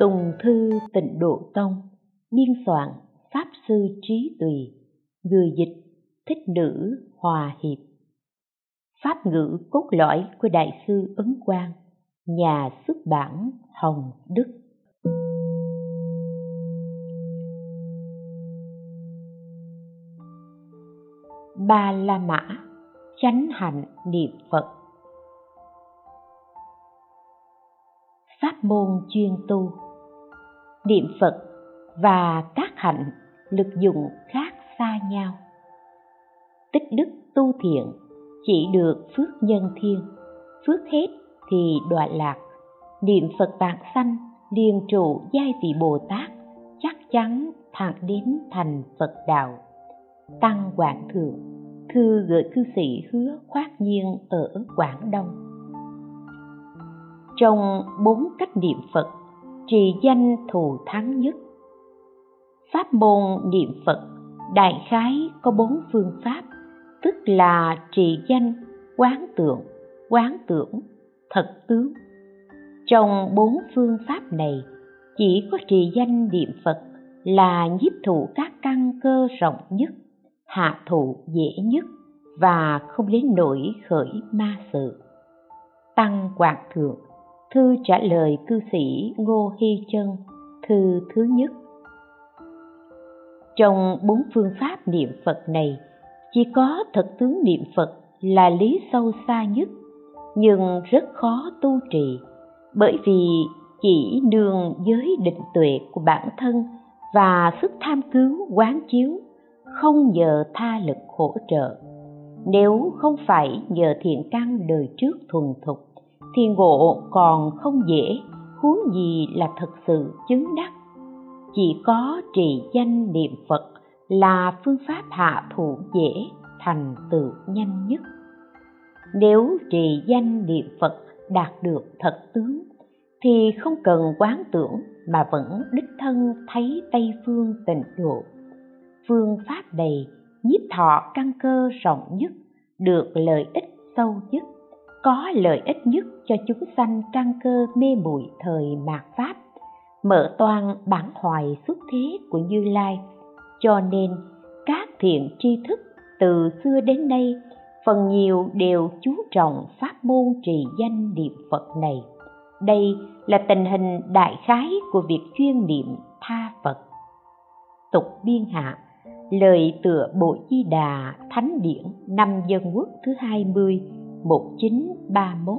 Tùng Thư Tịnh Độ Tông Biên soạn, Pháp Sư Trí Tùy, Người dịch, Thích Nữ, Hòa Hiệp. Pháp ngữ cốt lõi của Đại sư Ấn Quang, Nhà xuất bản Hồng Đức. Ba La Mã, Chánh hạnh niệm Phật. Pháp môn chuyên tu niệm phật và các hạnh lực dụng khác xa nhau. Tích đức tu thiện chỉ được phước nhân thiên phước hết thì đọa lạc. Niệm phật vạn sanh, liền trụ giai vị bồ tát, chắc chắn thẳng đến thành phật đạo. Tăng quảng thượng, thư gửi cư sĩ hứa khoát nhiên ở quảng đông. Trong bốn cách niệm phật trì danh thù thắng nhất. Pháp môn niệm phật, đại khái có bốn phương pháp, tức là trì danh, quán tượng, quán tưởng, thật tướng. Trong bốn phương pháp này, chỉ có trì danh niệm phật là nhiếp thụ các căn cơ rộng nhất, hạ thụ dễ nhất và không đến nỗi khởi ma sự. Tăng quạt thượng Thư trả lời cư sĩ Ngô Hy Chân, thư thứ nhất. Trong bốn phương pháp niệm Phật này, chỉ có thật tướng niệm Phật là lý sâu xa nhất, nhưng rất khó tu trì, bởi vì chỉ đường giới định tuệ của bản thân và sức tham cứu quán chiếu, không nhờ tha lực hỗ trợ. Nếu không phải nhờ thiện căn đời trước thuần thục, thì ngộ còn không dễ, huống gì là thật sự chứng đắc. Chỉ có trì danh niệm phật là phương pháp hạ thủ dễ, thành tựu nhanh nhất. Nếu trì danh niệm phật đạt được thật tướng, thì không cần quán tưởng mà vẫn đích thân thấy tây phương tịnh độ. Phương pháp này nhiếp thọ căn cơ rộng nhất, được lợi ích sâu nhất có lợi ích nhất cho chúng sanh căn cơ mê muội thời mạt pháp, mở toan bản hoài xuất thế của như lai. Cho nên, các thiện tri thức từ xưa đến nay, phần nhiều đều chú trọng pháp môn trì danh niệm phật này. Đây là tình hình đại khái của việc chuyên niệm tha phật. Tục biên hạ, lời tựa bộ di đà thánh điển năm dân quốc thứ hai mươi 1931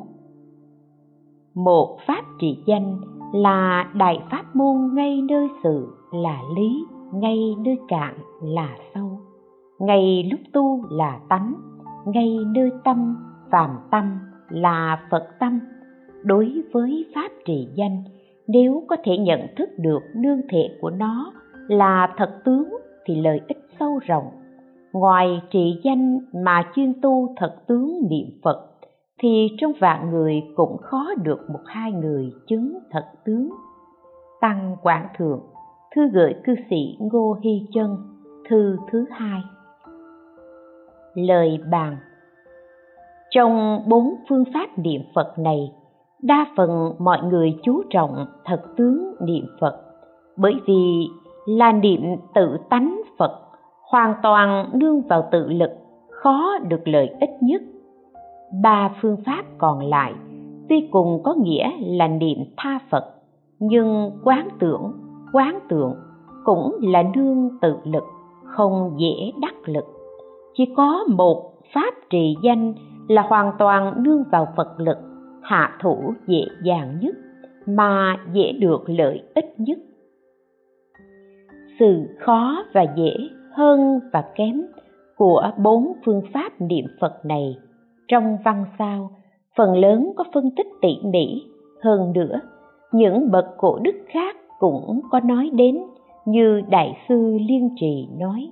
Một pháp trị danh là đại pháp môn ngay nơi sự là lý, ngay nơi cạn là sâu, ngay lúc tu là tánh, ngay nơi tâm phàm tâm là Phật tâm. Đối với pháp trì danh, nếu có thể nhận thức được nương thể của nó là thật tướng thì lợi ích sâu rộng ngoài trị danh mà chuyên tu thật tướng niệm phật, thì trong vạn người cũng khó được một hai người chứng thật tướng. Tăng quảng thượng, thư gửi cư sĩ ngô hy chân, thư thứ hai. Lời bàn. Trong bốn phương pháp niệm phật này, đa phần mọi người chú trọng thật tướng niệm phật, bởi vì là niệm tự tánh phật hoàn toàn nương vào tự lực, khó được lợi ích nhất. Ba phương pháp còn lại, tuy cùng có nghĩa là niệm tha phật, nhưng quán tưởng quán tưởng cũng là nương tự lực, không dễ đắc lực. Chỉ có một pháp trì danh là hoàn toàn nương vào phật lực, hạ thủ dễ dàng nhất, mà dễ được lợi ích nhất. Sự khó và dễ hơn và kém của bốn phương pháp niệm Phật này. Trong văn sao, phần lớn có phân tích tỉ mỉ. Hơn nữa, những bậc cổ đức khác cũng có nói đến như đại sư liên trì nói.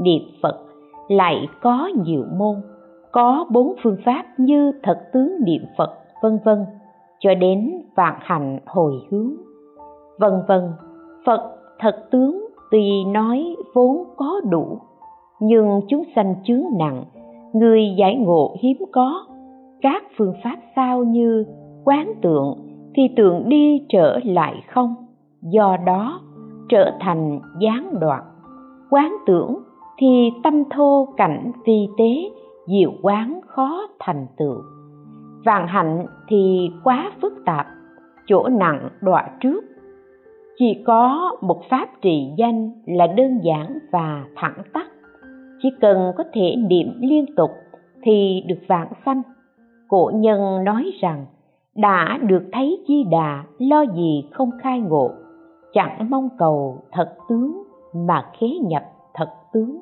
Niệm phật lại có nhiều môn, có bốn phương pháp như thật tướng niệm phật, vân vân, cho đến vạn hạnh hồi hướng, vân vân. Phật thật tướng tuy nói vốn có đủ, nhưng chúng sanh chướng nặng, người giải ngộ hiếm có. Các phương pháp sao như quán tượng thì tượng đi trở lại không? Do đó trở thành gián đoạn. Quán tưởng thì tâm thô cảnh vi tế, diệu quán khó thành tựu. Vạn hạnh thì quá phức tạp, chỗ nặng đọa trước chỉ có một pháp trị danh là đơn giản và thẳng tắc chỉ cần có thể niệm liên tục thì được vãng sanh. Cổ nhân nói rằng, đã được thấy di đà, lo gì không khai ngộ? Chẳng mong cầu thật tướng mà khế nhập thật tướng.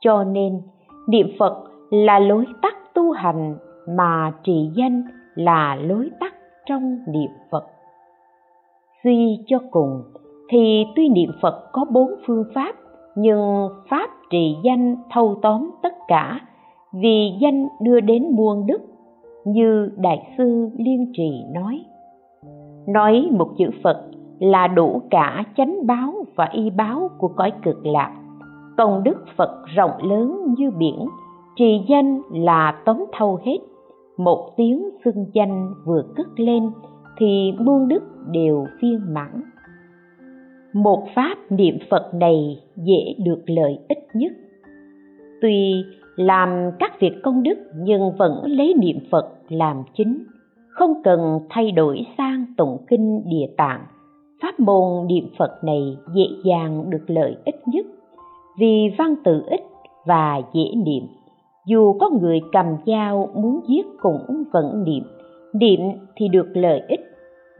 Cho nên, niệm phật là lối tắt tu hành mà trị danh là lối tắt trong niệm phật suy cho cùng, thì tuy niệm phật có bốn phương pháp, nhưng pháp trì danh thâu tóm tất cả, vì danh đưa đến muôn đức, như đại sư liên trì nói. Nói một chữ phật là đủ cả chánh báo và y báo của cõi cực lạc. Công đức phật rộng lớn như biển, trì danh là tóm thâu hết, một tiếng xưng danh vừa cất lên thì muôn đức đều viên mãn. Một pháp niệm phật này dễ được lợi ích nhất. Tuy làm các việc công đức nhưng vẫn lấy niệm phật làm chính, không cần thay đổi sang tụng kinh địa tạng. Pháp môn niệm phật này dễ dàng được lợi ích nhất vì văn tự ít và dễ niệm. Dù có người cầm dao muốn giết cũng vẫn niệm niệm thì được lợi ích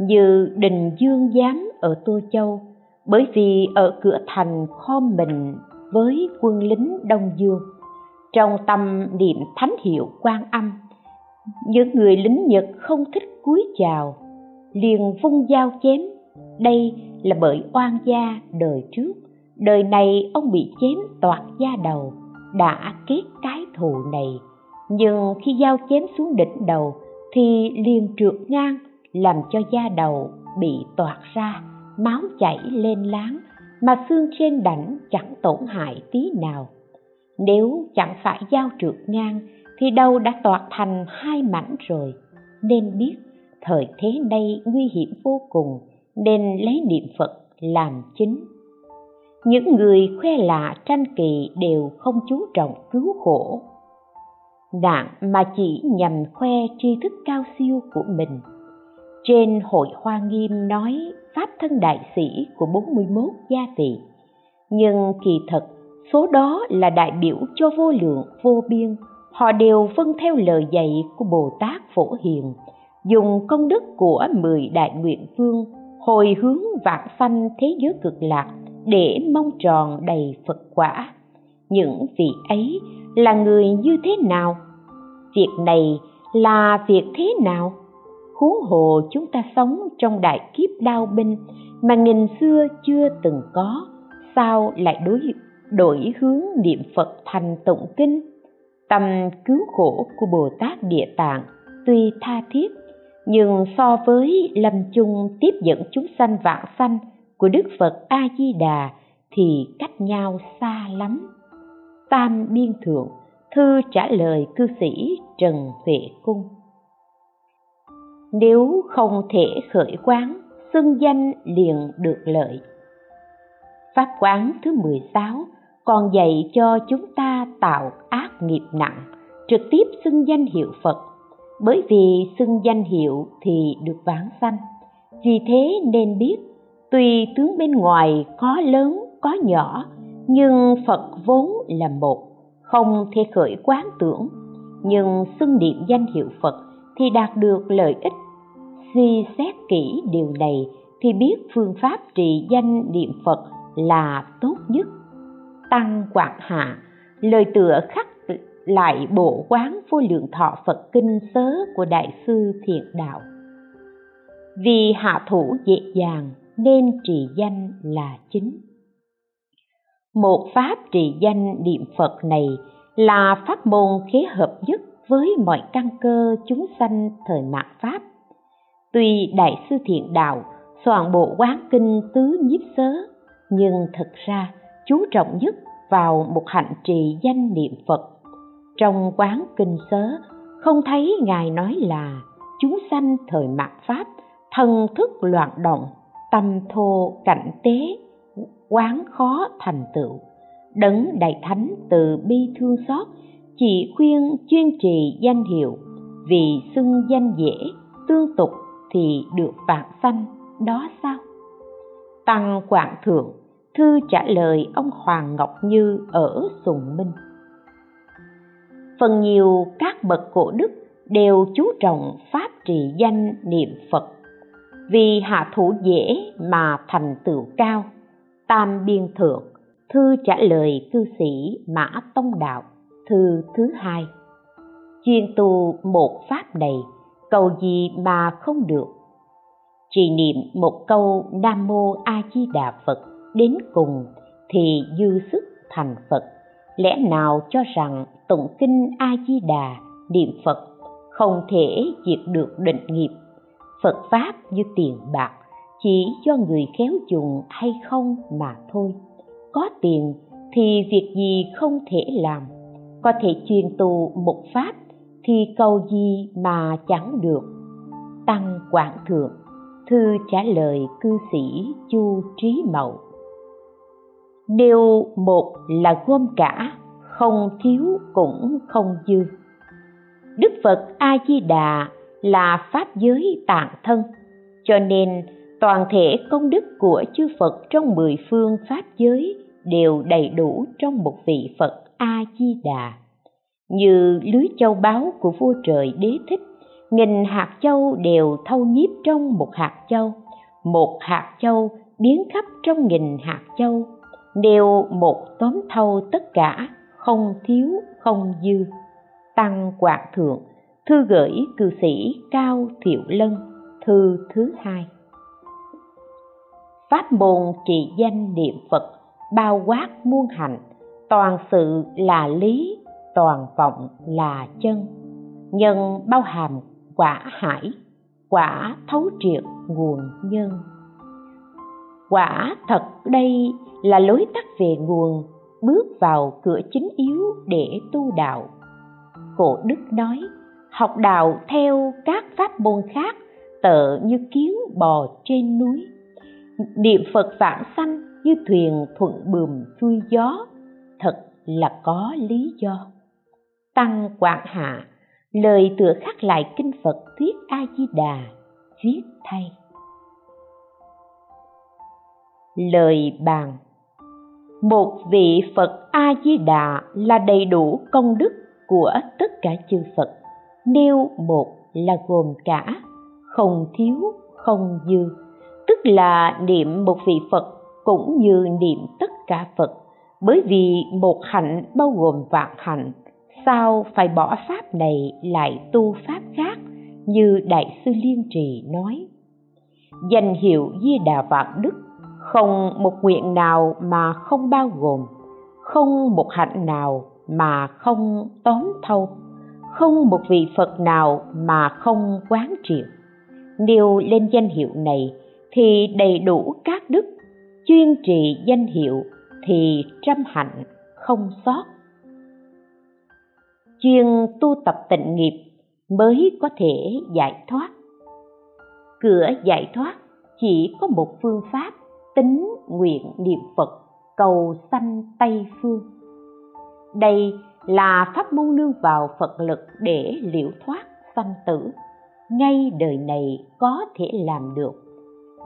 như đình dương giám ở tô châu, bởi vì ở cửa thành khom mình với quân lính đông dương, trong tâm niệm thánh hiệu quan âm, những người lính nhật không thích cúi chào, liền vung dao chém. Đây là bởi oan gia đời trước, đời này ông bị chém toạc da đầu, đã kết cái thù này. Nhưng khi dao chém xuống đỉnh đầu thì liền trượt ngang làm cho da đầu bị toạc ra, máu chảy lên láng mà xương trên đảnh chẳng tổn hại tí nào. Nếu chẳng phải dao trượt ngang thì đầu đã toạc thành hai mảnh rồi. Nên biết thời thế đây nguy hiểm vô cùng, nên lấy niệm phật làm chính. Những người khoe lạ tranh kỳ đều không chú trọng cứu khổ. Nạn mà chỉ nhằm khoe tri thức cao siêu của mình trên hội hoa nghiêm nói pháp thân đại sĩ của 41 gia vị. Nhưng kỳ thật số đó là đại biểu cho vô lượng, vô biên. Họ đều vâng theo lời dạy của bồ tát phổ hiền, dùng công đức của mười đại nguyện vương hồi hướng vạn sanh thế giới cực lạc để mong tròn đầy phật quả. Những vị ấy là người như thế nào? Việc này là việc thế nào? Huống hồ chúng ta sống trong đại kiếp đau binh mà nghìn xưa chưa từng có, sao lại đối, đổi hướng niệm phật thành tụng kinh? Tâm cứu khổ của bồ tát địa tạng tuy tha thiết, nhưng so với lâm chung tiếp dẫn chúng sanh vạn sanh của đức phật a di đà thì cách nhau xa lắm. Tam biên thượng thư trả lời cư sĩ trần huệ cung nếu không thể khởi quán, xưng danh liền được lợi. Pháp quán thứ 16 còn dạy cho chúng ta tạo ác nghiệp nặng, trực tiếp xưng danh hiệu phật. Bởi vì xưng danh hiệu thì được vãng sanh. Vì thế nên biết tuy tướng bên ngoài có lớn, có nhỏ, nhưng phật vốn là một, không thể khởi quán tưởng. Nhưng xưng niệm danh hiệu phật thì đạt được lợi ích. Suy xét kỹ điều này thì biết phương pháp trị danh niệm phật là tốt nhất. Tăng quạt hạ, lời tựa khắc lại bộ quán vô lượng thọ phật kinh sớ của đại sư thiện đạo. Vì hạ thủ dễ dàng nên trì danh là chính. Một pháp trì danh niệm phật này là pháp môn khế hợp nhất với mọi căn cơ chúng sanh thời mạt pháp. Tuy đại sư thiện đạo soạn bộ quán kinh tứ nhiếp sớ nhưng thực ra chú trọng nhất vào một hạnh trì danh niệm phật. Trong quán kinh sớ không thấy ngài nói là chúng sanh thời mạt pháp thân thức loạn động, tâm thô cảnh tế, quán khó thành tựu, đấng đại thánh từ bi thương xót chỉ khuyên chuyên trì danh hiệu, vì xưng danh dễ, tương tục thì được vạn sanh, đó sao? Tăng quảng thượng, thư trả lời ông hoàng ngọc như ở sùng minh. Phần nhiều các bậc cổ đức đều chú trọng pháp trì danh niệm phật. Vì hạ thủ dễ mà thành tựu cao, tam biên thượng, thư trả lời cư sĩ mã tông đạo thư thứ hai. Chuyên tu một pháp này cầu gì mà không được? Trì niệm một câu nam mô a di đà phật, đến cùng thì dư sức thành phật. Lẽ nào cho rằng tụng kinh a di đà, niệm phật, không thể diệt được định nghiệp? Phật pháp như tiền bạc, chỉ do người khéo dùng hay không mà thôi. Có tiền thì việc gì không thể làm? Có thể chuyên tu một pháp thì cầu gì mà chẳng được. Tăng quảng thượng, thư trả lời cư sĩ chu trí mậu. Nêu một là gom cả, không thiếu cũng không dư. Đức phật a di đà là pháp giới tạng thân, cho nên toàn thể công đức của chư phật trong mười phương pháp giới đều đầy đủ trong một vị phật a di đà như lưới châu báu của vua trời đế thích, nghìn hạt châu đều thâu nhiếp trong một hạt châu. Một hạt châu biến khắp trong nghìn hạt châu. Đều một tóm thâu tất cả, không thiếu, không dư. Tăng quạt thượng, thư gửi cư sĩ cao thiệu lân, thư thứ hai. Pháp môn trị danh niệm phật, bao quát muôn hạnh toàn sự là lý, toàn vọng là chân. Nhân bao hàm quả hải, quả thấu triệt nguồn nhân. Quả thật đây là lối tắt về nguồn, bước vào cửa chính yếu để tu đạo. Cổ đức nói, học đạo theo các pháp môn khác, tợ như kiến bò trên núi. Niệm phật vãng sanh như thuyền thuận bườm xuôi gió thật là có lý do. Tăng quảng hạ, lời tựa khắc lại kinh phật thuyết a di đà viết thay. Lời bàn, một vị phật a di đà là đầy đủ công đức của tất cả chư phật, nêu một là gồm cả không thiếu, không dư, tức là niệm một vị phật cũng như niệm tất cả phật bởi vì một hạnh bao gồm vạn hạnh, sao phải bỏ pháp này lại tu pháp khác như đại sư liên trì nói? Danh hiệu di đà vạn đức không một nguyện nào mà không bao gồm, không một hạnh nào mà không tóm thâu, không một vị phật nào mà không quán triệt. Nêu lên danh hiệu này thì đầy đủ các đức, chuyên trì danh hiệu thì trăm hạnh không sót chuyên tu tập tịnh nghiệp mới có thể giải thoát. Cửa giải thoát chỉ có một phương pháp tính nguyện niệm phật cầu sanh tây phương. Đây là pháp môn nương vào phật lực để liễu thoát sanh tử. Ngay đời này có thể làm được.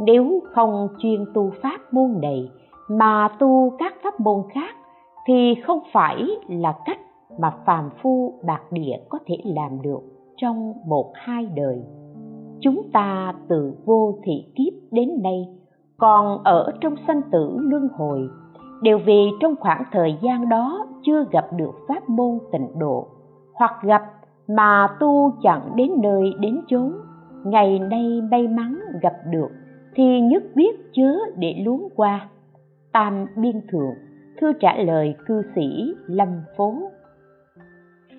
Nếu không chuyên tu pháp môn này mà tu các pháp môn khác thì không phải là cách mà phàm phu bạc địa có thể làm được trong một hai đời. Chúng ta từ vô thị kiếp đến nay còn ở trong sanh tử luân hồi, đều vì trong khoảng thời gian đó chưa gặp được pháp môn tịnh độ, hoặc gặp mà tu chẳng đến nơi đến chốn. Ngày nay may mắn gặp được thì nhất quyết chớ để luống qua tam biên thượng, thư trả lời cư sĩ lâm phố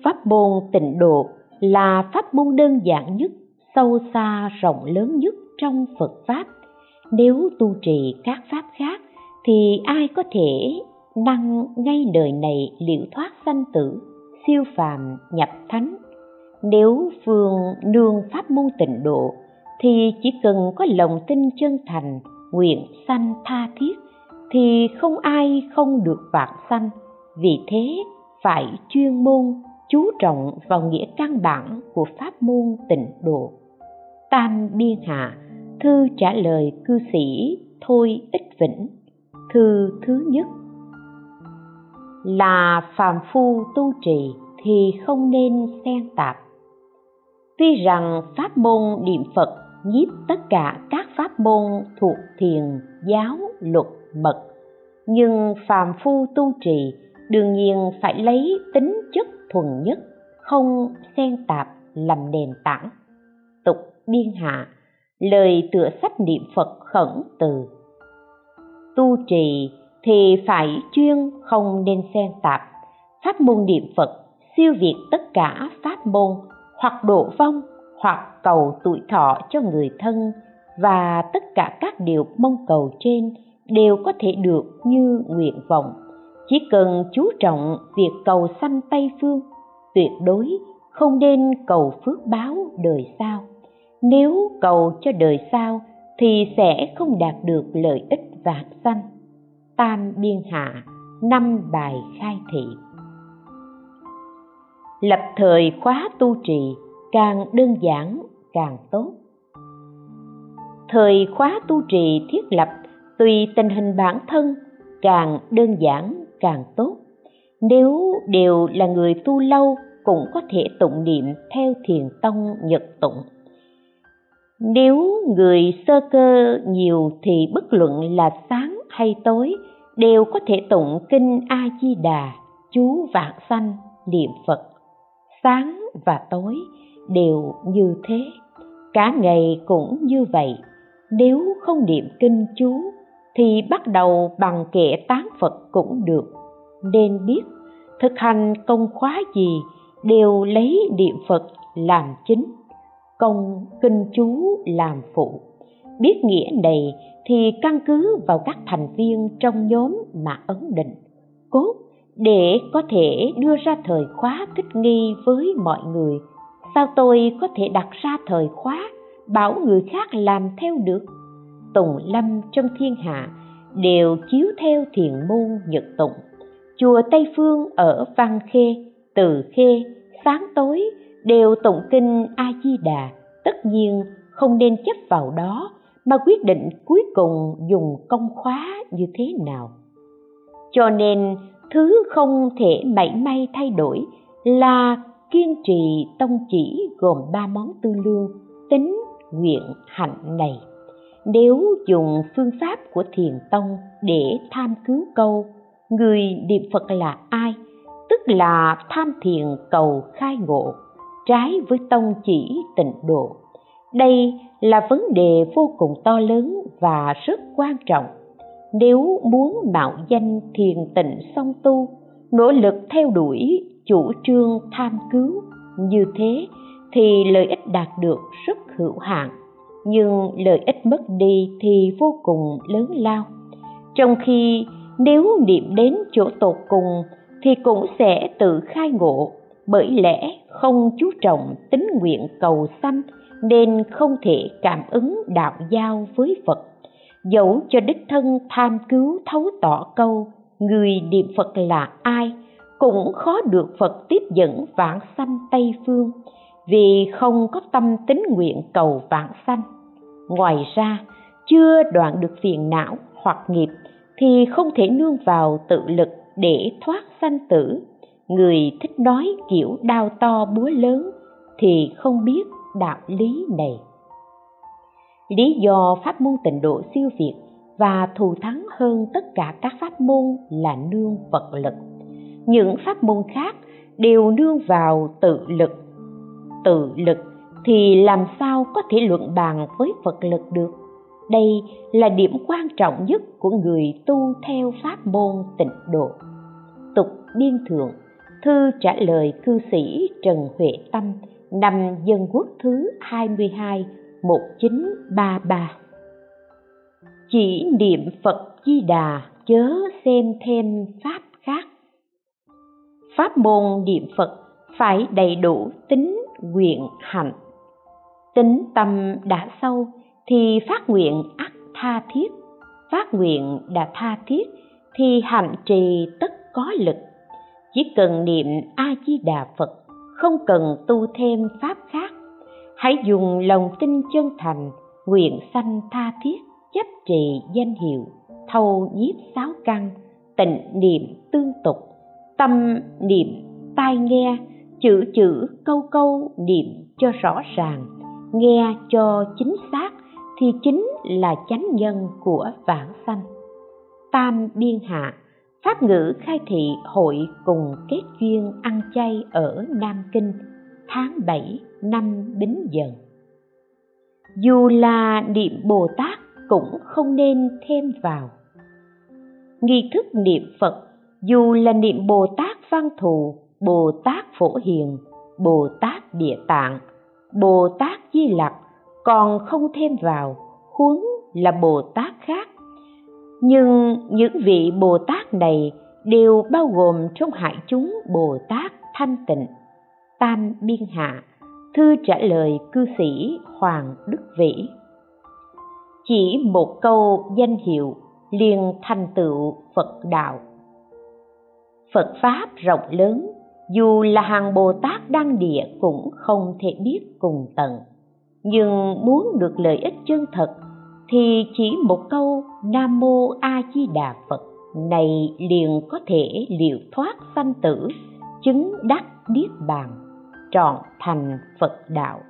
pháp môn tịnh độ là pháp môn đơn giản nhất, sâu xa rộng lớn nhất trong phật pháp. Nếu tu trì các pháp khác, thì ai có thể năng ngay đời này liễu thoát sanh tử, siêu phàm nhập thánh? Nếu phương nương pháp môn tịnh độ, thì chỉ cần có lòng tin chân thành, nguyện sanh tha thiết thì không ai không được vạn sanh. Vì thế, phải chuyên môn chú trọng vào nghĩa căn bản của pháp môn tịnh độ. Tam biên hạ, thư trả lời cư sĩ thôi ích vĩnh, thư thứ nhất. Là phàm phu tu trì thì không nên xen tạp. Tuy rằng pháp môn niệm phật nhiếp tất cả các pháp môn thuộc thiền, giáo, luật mật. Nhưng phàm phu tu trì, đương nhiên phải lấy tính chất thuần nhất, không xen tạp làm nền tảng. Tục biên hạ, lời tựa sách niệm phật khẩn từ. Tu trì thì phải chuyên không nên xen tạp. Pháp môn niệm phật, siêu việt tất cả pháp môn, hoặc độ vong, hoặc cầu tuổi thọ cho người thân và tất cả các điều mong cầu trên đều có thể được như nguyện vọng. Chỉ cần chú trọng việc cầu sanh tây phương, tuyệt đối không nên cầu phước báo đời sau. Nếu cầu cho đời sau thì sẽ không đạt được lợi ích vạn sanh. Tam biên hạ, năm bài khai thị. Lập thời khóa tu trì, càng đơn giản, càng tốt. Thời khóa tu trì thiết lập tùy tình hình bản thân, càng đơn giản, càng tốt. Nếu đều là người tu lâu, cũng có thể tụng niệm theo thiền tông, nhật tụng. Nếu người sơ cơ nhiều thì bất luận là sáng hay tối, đều có thể tụng kinh a di đà chú vạn sanh, niệm phật. Sáng và tối đều như thế. Cả ngày cũng như vậy. Nếu không niệm kinh chú thì bắt đầu bằng kệ tán phật cũng được. Nên biết, thực hành công khóa gì đều lấy niệm phật làm chính, công kinh chú làm phụ. Biết nghĩa này thì căn cứ vào các thành viên trong nhóm mà ấn định. Cốt, để có thể đưa ra thời khóa thích nghi với mọi người. Sao tôi có thể đặt ra thời khóa bảo người khác làm theo được? Tùng lâm trong thiên hạ, đều chiếu theo thiền môn nhật tụng chùa tây phương ở văn khê, từ khê, sáng tối đều tụng kinh a di đà tất nhiên, không nên chấp vào đó, mà quyết định cuối cùng dùng công khóa như thế nào. Cho nên, thứ không thể mảy may thay đổi là kiên trì tông chỉ gồm ba món tư lương tính nguyện hạnh này nếu dùng phương pháp của thiền tông để tham cứu câu người niệm phật là ai? Tức là tham thiền cầu khai ngộ, trái với tông chỉ tịnh độ. Đây là vấn đề vô cùng to lớn và rất quan trọng. Nếu muốn mạo danh thiền tịnh song tu, nỗ lực theo đuổi chủ trương tham cứu như thế thì lợi ích đạt được rất hữu hạn nhưng lợi ích mất đi thì vô cùng lớn lao. Trong khi nếu niệm đến chỗ tột cùng thì cũng sẽ tự khai ngộ, bởi lẽ không chú trọng tính nguyện cầu sanh nên không thể cảm ứng đạo giao với phật. Dẫu cho đích thân tham cứu thấu tỏ câu, người niệm phật là ai cũng khó được phật tiếp dẫn vãng sanh tây phương, vì không có tâm tính nguyện cầu vãng sanh ngoài ra, chưa đoạn được phiền não hoặc nghiệp thì không thể nương vào tự lực để thoát sanh tử. Người thích nói kiểu đao to búa lớn thì không biết đạo lý này. Lý do pháp môn tịnh độ siêu việt và thù thắng hơn tất cả các pháp môn là nương vật lực. Những pháp môn khác đều nương vào tự lực. Tự lực thì làm sao có thể luận bàn với phật lực được? Đây là điểm quan trọng nhất của người tu theo pháp môn tịnh độ. Tục biên thượng, thư trả lời cư sĩ trần huệ tâm, năm dân quốc thứ 22 1933 chỉ niệm Phật Di Đà, chớ xem thêm pháp khác. Pháp môn niệm Phật phải đầy đủ tính nguyện hạnh tính tâm đã sâu, thì phát nguyện ắt tha thiết. Phát nguyện đã tha thiết, thì hạnh trì tất có lực. Chỉ cần niệm a di đà phật, không cần tu thêm pháp khác. Hãy dùng lòng tin chân thành, nguyện sanh tha thiết, chấp trì danh hiệu, thâu nhiếp sáu căn tịnh niệm tương tục. Tâm niệm tai nghe, chữ chữ câu câu niệm cho rõ ràng nghe cho chính xác thì chính là chánh nhân của vãng sanh. Tam biên hạ, pháp ngữ khai thị hội cùng kết duyên ăn chay ở nam kinh, tháng 7 năm bính dần. Dù là niệm bồ tát cũng không nên thêm vào. Nghi thức niệm phật, dù là niệm bồ tát văn thù, bồ tát phổ hiền, bồ tát địa tạng bồ tát di lặc, còn không thêm vào, huống là bồ tát khác. Nhưng những vị bồ tát này đều bao gồm trong hại chúng bồ tát thanh tịnh, tam biên hạ, thư trả lời cư sĩ hoàng đức vĩ. Chỉ một câu danh hiệu liền thành tựu phật đạo. Phật pháp rộng lớn dù là hàng bồ tát đăng địa cũng không thể biết cùng tận. Nhưng muốn được lợi ích chân thật, thì chỉ một câu nam mô a di đà phật, này liền có thể liệu thoát sanh tử, chứng đắc niết bàn, trọn thành phật đạo.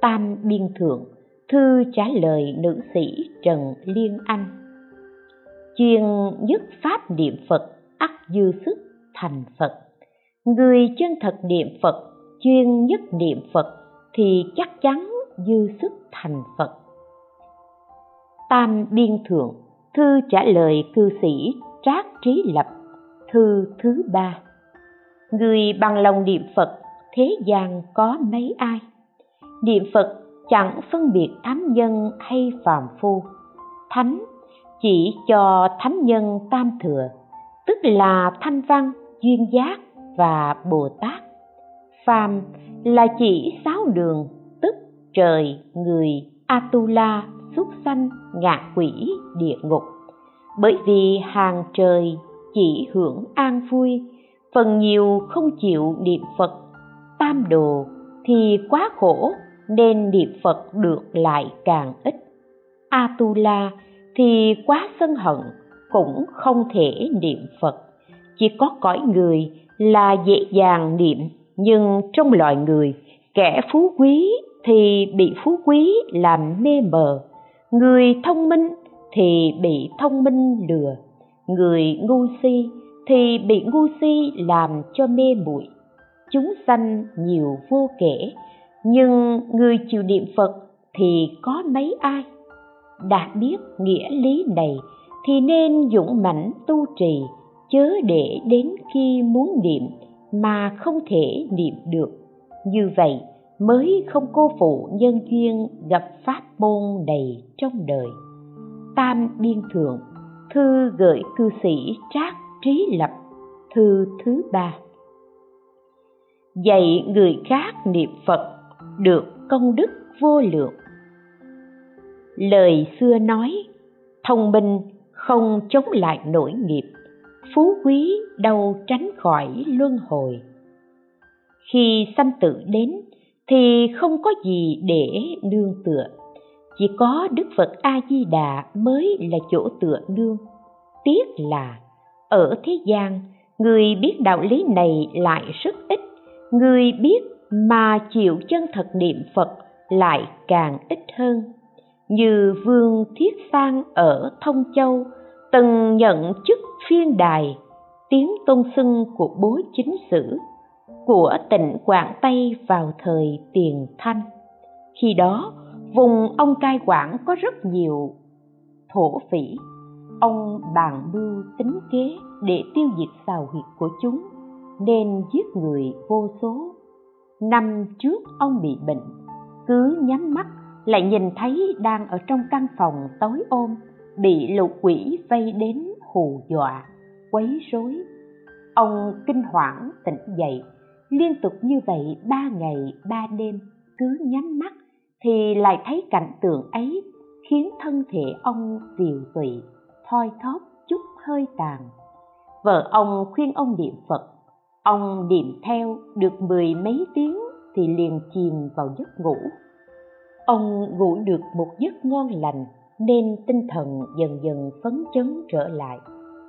Tam biên thượng, thư trả lời nữ sĩ trần liên anh. Chuyên nhất pháp niệm phật ắt dư sức, thành phật người chân thật niệm phật, chuyên nhất niệm phật, thì chắc chắn dư sức thành phật. Tam biên thượng, thư trả lời cư sĩ trác trí lập, thư thứ ba. Người bằng lòng niệm phật, thế gian có mấy ai? Niệm phật chẳng phân biệt thánh nhân hay phàm phu. Thánh chỉ cho thánh nhân tam thừa, tức là thanh văn, duyên giác và bồ tát. Phàm là chỉ sáu đường, tức trời, người, atula, súc sanh, ngạ quỷ, địa ngục. Bởi vì hàng trời chỉ hưởng an vui, phần nhiều không chịu niệm phật, tam đồ thì quá khổ nên niệm phật được lại càng ít. Atula thì quá sân hận cũng không thể niệm phật, chỉ có cõi người là dễ dàng niệm, nhưng trong loài người, kẻ phú quý thì bị phú quý làm mê mờ. Người thông minh thì bị thông minh lừa. Người ngu si thì bị ngu si làm cho mê muội. Chúng sanh nhiều vô kể, nhưng người chịu niệm phật thì có mấy ai? Đã biết nghĩa lý này thì nên dũng mãnh tu trì chớ để đến khi muốn niệm mà không thể niệm được. Như vậy mới không cô phụ nhân duyên gặp pháp môn đầy trong đời. Tam biên thượng, thư gửi cư sĩ trác trí lập, thư thứ ba. Dạy người khác niệm phật được công đức vô lượng. Lời xưa nói, thông minh không chống lại nổi nghiệp phú quý đâu tránh khỏi luân hồi. Khi sanh tử đến thì không có gì để nương tựa, chỉ có đức phật a di đà mới là chỗ tựa nương. Tiếc là ở thế gian, người biết đạo lý này lại rất ít, người biết mà chịu chân thật niệm phật lại càng ít hơn. Như vương thiết sang ở thông châu từng nhận chức phiên đài, tiếng tôn xưng của bố chính sử, của tỉnh quảng tây vào thời tiền thanh. Khi đó, vùng ông cai quản có rất nhiều thổ phỉ. Ông bàn mưu tính kế để tiêu diệt xào huyệt của chúng, nên giết người vô số. Năm trước ông bị bệnh, cứ nhắm mắt lại nhìn thấy đang ở trong căn phòng tối ôm bị lục quỷ vây đến hù dọa, quấy rối. Ông kinh hoảng tỉnh dậy. Liên tục như vậy ba ngày, ba đêm, cứ nhắm mắt thì lại thấy cảnh tượng ấy khiến thân thể ông tiều tụy, thoi thóp chút hơi tàn. Vợ ông khuyên ông niệm phật. Ông niệm theo được mười mấy tiếng thì liền chìm vào giấc ngủ. Ông ngủ được một giấc ngon lành nên tinh thần dần dần phấn chấn trở lại.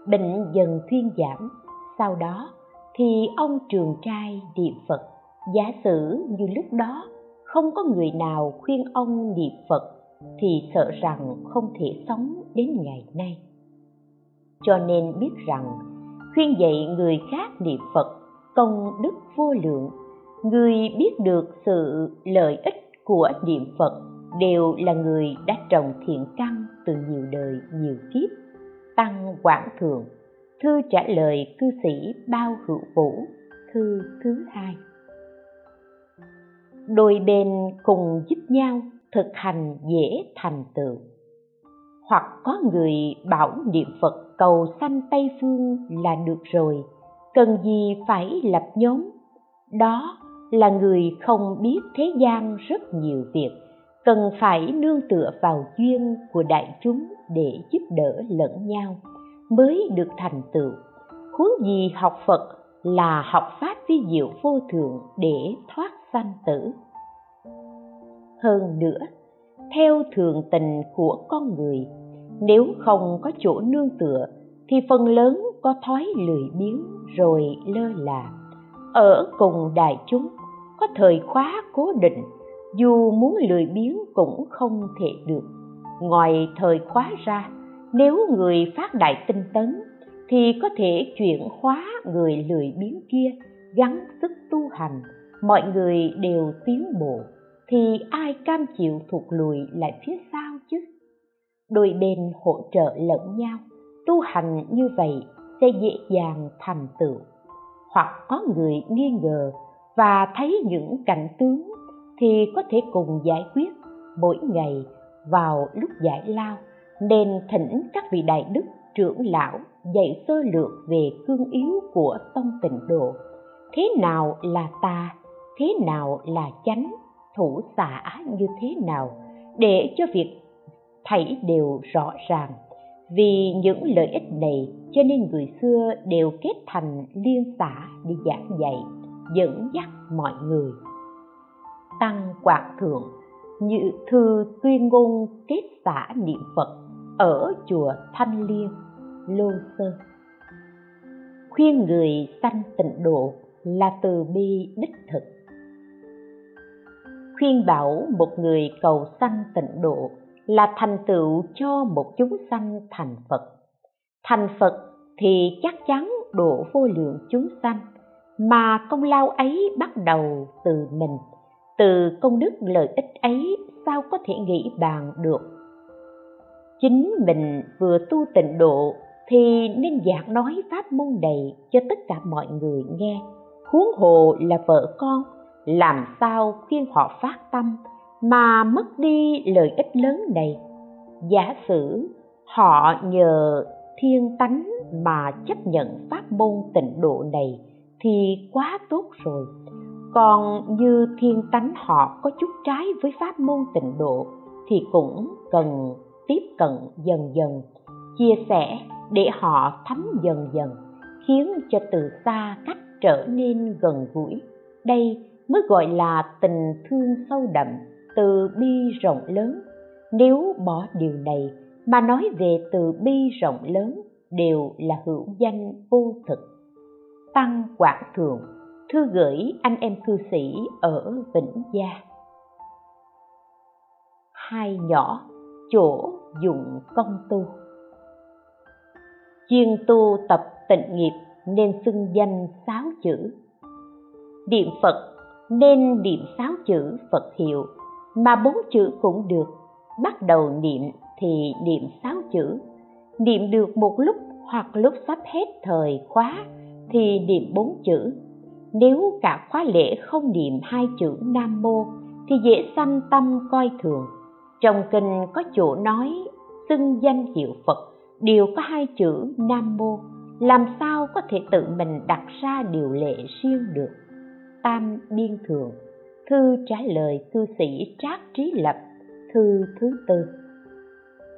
Bệnh dần thuyên giảm, sau đó thì ông trường trai niệm phật. Giả sử như lúc đó không có người nào khuyên ông niệm phật thì sợ rằng không thể sống đến ngày nay. Cho nên biết rằng, khuyên dạy người khác niệm phật công đức vô lượng. Người biết được sự lợi ích của niệm phật đều là người đã trồng thiện căn từ nhiều đời, nhiều kiếp, tăng quảng thượng. Thư trả lời cư sĩ bao hữu vũ, thư thứ hai. Đôi bên cùng giúp nhau thực hành dễ thành tựu. Hoặc có người bảo niệm phật cầu sanh tây phương là được rồi, cần gì phải lập nhóm? Đó là người không biết thế gian rất nhiều việc cần phải nương tựa vào duyên của đại chúng để giúp đỡ lẫn nhau mới được thành tựu. Huống gì học phật là học pháp vi diệu vô thượng để thoát sanh tử. Hơn nữa, theo thường tình của con người, nếu không có chỗ nương tựa thì phần lớn có thói lười biếng rồi lơ là. Ở cùng đại chúng, có thời khóa cố định dù muốn lười biếng cũng không thể được. Ngoài thời khóa ra, nếu người phát đại tinh tấn, thì có thể chuyển hóa người lười biếng kia, gắng sức tu hành. Mọi người đều tiến bộ, thì ai cam chịu thụt lùi lại phía sau chứ? Đôi bên hỗ trợ lẫn nhau, tu hành như vậy sẽ dễ dàng thành tựu. Hoặc có người nghi ngờ và thấy những cảnh tướng thì có thể cùng giải quyết mỗi ngày vào lúc giải lao. Nên thỉnh các vị đại đức, trưởng lão dạy sơ lược về cương yếu của tông tịnh độ. Thế nào là tà, thế nào là chánh, thủ xả như thế nào? Để cho việc thảy đều rõ ràng. Vì những lợi ích này, cho nên người xưa đều kết thành liên xã để giảng dạy, dẫn dắt mọi người tăng quạt thượng, như thư tuyên ngôn kết xã niệm phật ở chùa thanh liên, lô sơn. Khuyên người sanh tịnh độ là từ bi đích thực. Khuyên bảo một người cầu sanh tịnh độ là thành tựu cho một chúng sanh thành phật. Thành phật thì chắc chắn độ vô lượng chúng sanh, mà công lao ấy bắt đầu từ mình từ công đức lợi ích ấy, sao có thể nghĩ bàn được? Chính mình vừa tu tịnh độ, thì nên giảng nói pháp môn này cho tất cả mọi người nghe. Huống hồ là vợ con, làm sao khuyên họ phát tâm mà mất đi lợi ích lớn này? Giả sử họ nhờ thiên tánh mà chấp nhận pháp môn tịnh độ này thì quá tốt rồi còn như thiên tánh họ có chút trái với pháp môn tịnh độ, thì cũng cần tiếp cận dần dần, chia sẻ để họ thấm dần dần, khiến cho từ xa cách trở nên gần gũi. Đây mới gọi là tình thương sâu đậm, từ bi rộng lớn. Nếu bỏ điều này mà nói về từ bi rộng lớn, đều là hữu danh vô thực. Tăng quảng thượng thư gửi anh em cư sĩ ở vĩnh gia. Hai nhỏ, chỗ dụng công tu. Chuyên tu tập tịnh nghiệp nên xưng danh sáu chữ. Niệm phật nên niệm sáu chữ phật hiệu, mà bốn chữ cũng được. Bắt đầu niệm thì niệm sáu chữ. Niệm được một lúc hoặc lúc sắp hết thời khóa thì niệm bốn chữ nếu cả khóa lễ không niệm hai chữ nam mô, thì dễ sanh tâm coi thường. Trong kinh có chỗ nói, xưng danh hiệu phật đều có hai chữ nam mô. Làm sao có thể tự mình đặt ra điều lệ riêng được? Tam biên thường thư trả lời cư sĩ trác trí lập, thư thứ tư.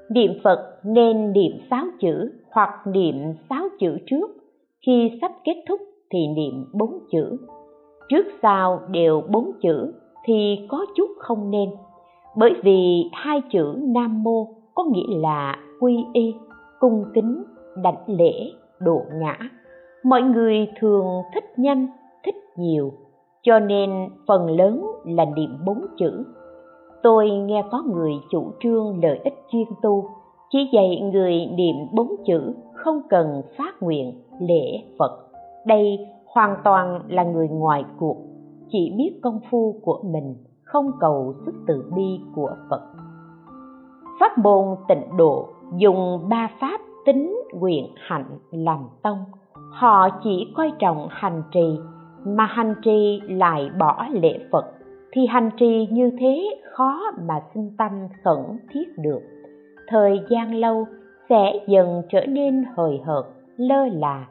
Niệm phật nên niệm sáu chữ hoặc niệm sáu chữ trước. Khi sắp kết thúc thì niệm bốn chữ. Trước sau đều bốn chữ thì có chút không nên, bởi vì hai chữ nam mô có nghĩa là quy y, cung kính, đảnh lễ, độ ngã. Mọi người thường thích nhanh, thích nhiều, cho nên phần lớn là niệm bốn chữ. Tôi nghe có người chủ trương lợi ích chuyên tu, chỉ dạy người niệm bốn chữ không cần phát nguyện lễ phật đây hoàn toàn là người ngoài cuộc. Chỉ biết công phu của mình, không cầu sức từ bi của phật. Pháp môn tịnh độ dùng ba pháp tính nguyện hạnh làm tông. Họ chỉ coi trọng hành trì, mà hành trì lại bỏ lễ phật. Thì hành trì như thế khó mà sinh tâm khẩn thiết được. Thời gian lâu sẽ dần trở nên hời hợt, lơ là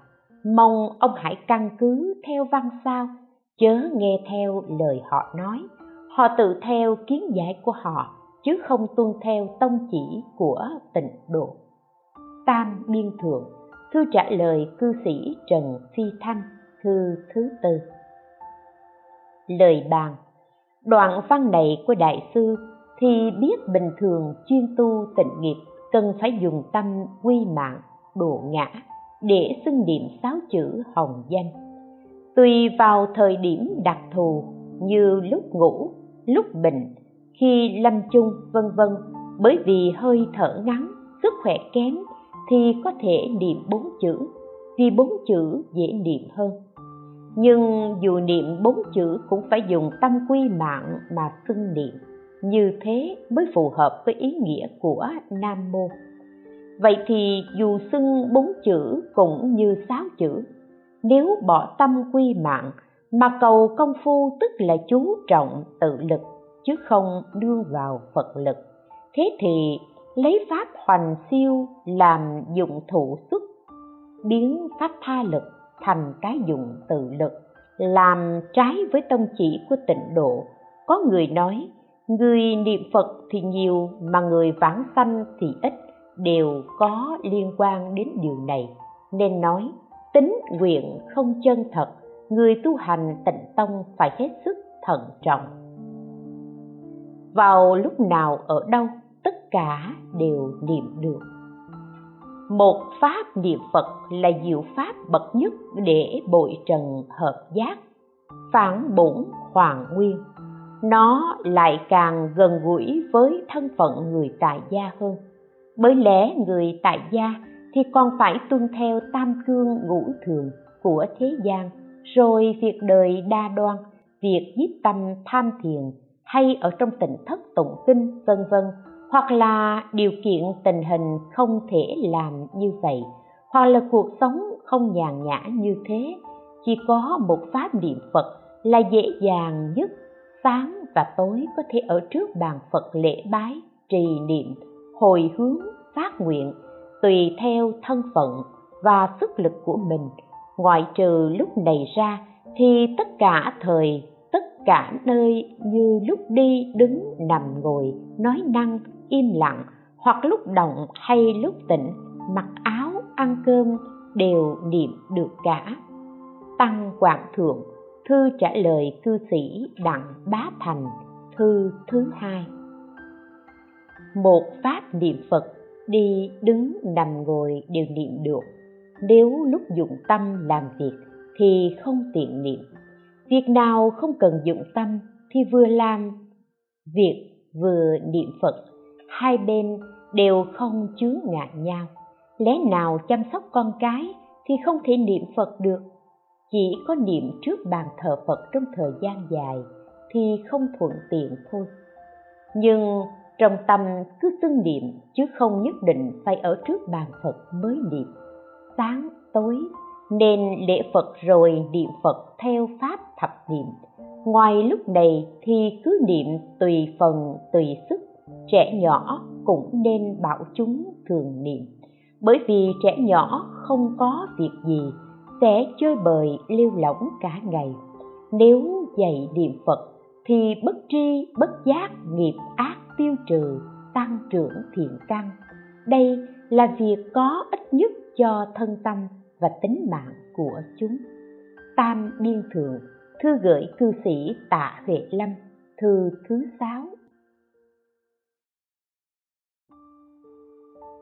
mong ông hãy căn cứ theo văn sao, chớ nghe theo lời họ nói. Họ tự theo kiến giải của họ, chứ không tuân theo tông chỉ của tịnh độ. Tam biên thượng, thư trả lời cư sĩ trần phi thanh, thư thứ tư. Lời bàn, đoạn văn này của đại sư thì biết bình thường chuyên tu tịnh nghiệp cần phải dùng tâm quy mạng, độ ngã để xưng niệm sáu chữ hồng danh. Tùy vào thời điểm đặc thù, như lúc ngủ, lúc bệnh, khi lâm chung, vân vân. Bởi vì hơi thở ngắn, sức khỏe kém, thì có thể niệm bốn chữ, vì bốn chữ dễ niệm hơn. Nhưng dù niệm bốn chữ cũng phải dùng tâm quy mạng mà xưng niệm. Như thế mới phù hợp với ý nghĩa của nam mô vậy thì dù xưng bốn chữ cũng như sáu chữ. Nếu bỏ tâm quy mạng, mà cầu công phu tức là chú trọng tự lực, chứ không đưa vào phật lực, thế thì lấy pháp hoành siêu làm dụng thủ xuất, biến pháp tha lực thành cái dụng tự lực, làm trái với tông chỉ của tịnh độ. Có người nói, người niệm phật thì nhiều mà người vãng sanh thì ít đều có liên quan đến điều này, nên nói, tính nguyện không chân thật, người tu hành tịnh tông phải hết sức thận trọng. Vào lúc nào ở đâu, tất cả đều niệm được. Một pháp niệm phật là diệu pháp bậc nhất để bội trần hợp giác, phản bổn hoàng nguyên. Nó lại càng gần gũi với thân phận người tại gia hơn bởi lẽ người tại gia thì còn phải tuân theo tam cương ngũ thường của thế gian. Rồi việc đời đa đoan, việc giết tâm tham thiền, hay ở trong tỉnh thất tụng kinh, vân vân, hoặc là điều kiện tình hình không thể làm như vậy, hoặc là cuộc sống không nhàn nhã như thế, chỉ có một pháp niệm phật là dễ dàng nhất, sáng và tối có thể ở trước bàn phật lễ bái trì niệm hồi hướng phát nguyện, tùy theo thân phận và sức lực của mình. Ngoại trừ lúc này ra, thì tất cả thời, tất cả nơi như lúc đi, đứng, nằm, ngồi, nói năng, im lặng, hoặc lúc động hay lúc tỉnh, mặc áo, ăn cơm đều niệm được cả. Tăng quảng thượng, thư trả lời cư sĩ đặng bá thành, thư thứ hai một pháp niệm phật, đi, đứng, nằm, ngồi đều niệm được. Nếu lúc dụng tâm làm việc thì không tiện niệm. Việc nào không cần dụng tâm thì vừa làm. Việc vừa niệm phật, hai bên đều không chứa ngại nhau. Lẽ nào chăm sóc con cái thì không thể niệm phật được? Chỉ có niệm trước bàn thờ phật trong thời gian dài thì không thuận tiện thôi. Nhưng trong tâm cứ xưng niệm, chứ không nhất định phải ở trước bàn phật mới niệm. Sáng tối, nên lễ phật rồi niệm phật theo pháp thập niệm. Ngoài lúc này thì cứ niệm tùy phần, tùy sức. Trẻ nhỏ cũng nên bảo chúng thường niệm. Bởi vì trẻ nhỏ không có việc gì, sẽ chơi bời, lêu lỏng cả ngày. Nếu dạy niệm phật thì bất tri, bất giác, nghiệp ác tiêu trừ, tăng trưởng thiện căn. Đây là việc có ích nhất cho thân tâm và tính mạng của chúng. Tam biên thượng, thư gửi cư sĩ tạ huệ lâm, thư thứ sáu.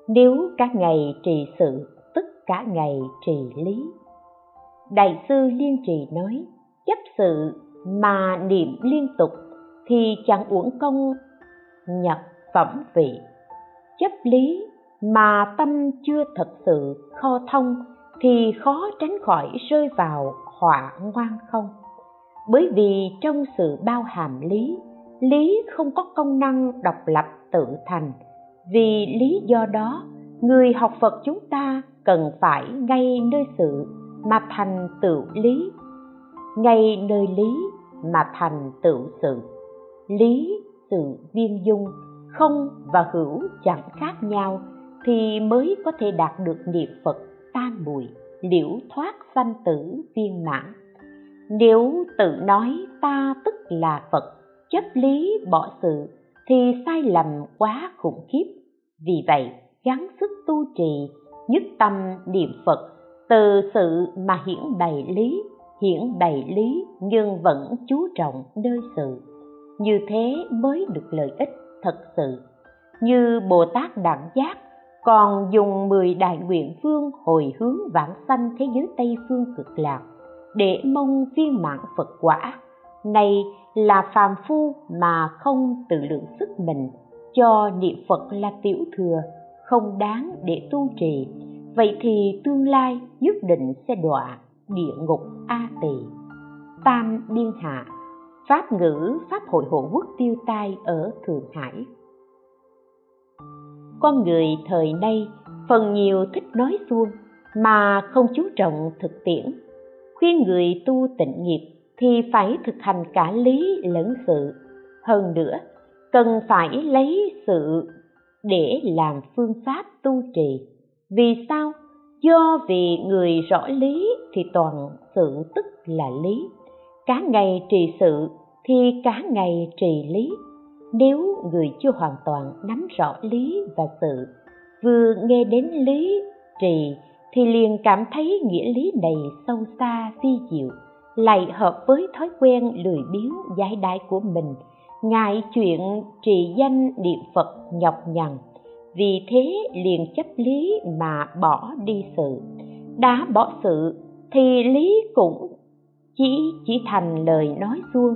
Nếu cả ngày trì sự, tức cả ngày trì lý. Đại sư liên trì nói, chấp sự mà niệm liên tục thì chẳng uổng công nhập phẩm vị. Chấp lý mà tâm chưa thật sự kho thông thì khó tránh khỏi rơi vào họa ngoan không. Bởi vì trong sự bao hàm lý lý không có công năng độc lập tự thành. Vì lý do đó, người học phật chúng ta cần phải ngay nơi sự mà thành tựu lý. Ngay nơi lý mà thành tựu sự. Lý tự viên dung, không và hữu chẳng khác nhau, thì mới có thể đạt được niệm phật tam bụi liễu thoát sanh tử viên mãn. Nếu tự nói ta tức là phật, chấp lý bỏ sự, thì sai lầm quá khủng khiếp. Vì vậy, gắng sức tu trì, nhất tâm niệm phật, từ sự mà hiển bày lý, hiển bày lý nhưng vẫn chú trọng nơi sự như thế mới được lợi ích, thật sự. Như bồ tát đẳng giác còn dùng mười đại nguyện phương hồi hướng vãng sanh thế giới tây phương cực lạc để mong viên mãn phật quả. Này là phàm phu mà không tự lượng sức mình, cho niệm phật là tiểu thừa, không đáng để tu trì. Vậy thì tương lai nhất định sẽ đọa địa ngục a tỳ. Tam biên hạ pháp ngữ, pháp hội hộ quốc tiêu tai ở thượng hải. Con người thời nay, phần nhiều thích nói suông mà không chú trọng thực tiễn. Khuyên người tu tịnh nghiệp thì phải thực hành cả lý lẫn sự. Hơn nữa, cần phải lấy sự để làm phương pháp tu trì. Vì sao? Do vì người rõ lý thì toàn sự tức là lý cả ngày trì sự thì cả ngày trì lý. Nếu người chưa hoàn toàn nắm rõ lý và sự vừa nghe đến lý, trì thì liền cảm thấy nghĩa lý này sâu xa phi diệu, lại hợp với thói quen lười biếng giải đãi của mình. Ngại chuyện trì danh niệm phật nhọc nhằn, vì thế liền chấp lý mà bỏ đi sự. Đã bỏ sự thì lý cũng chỉ chỉ thành lời nói suông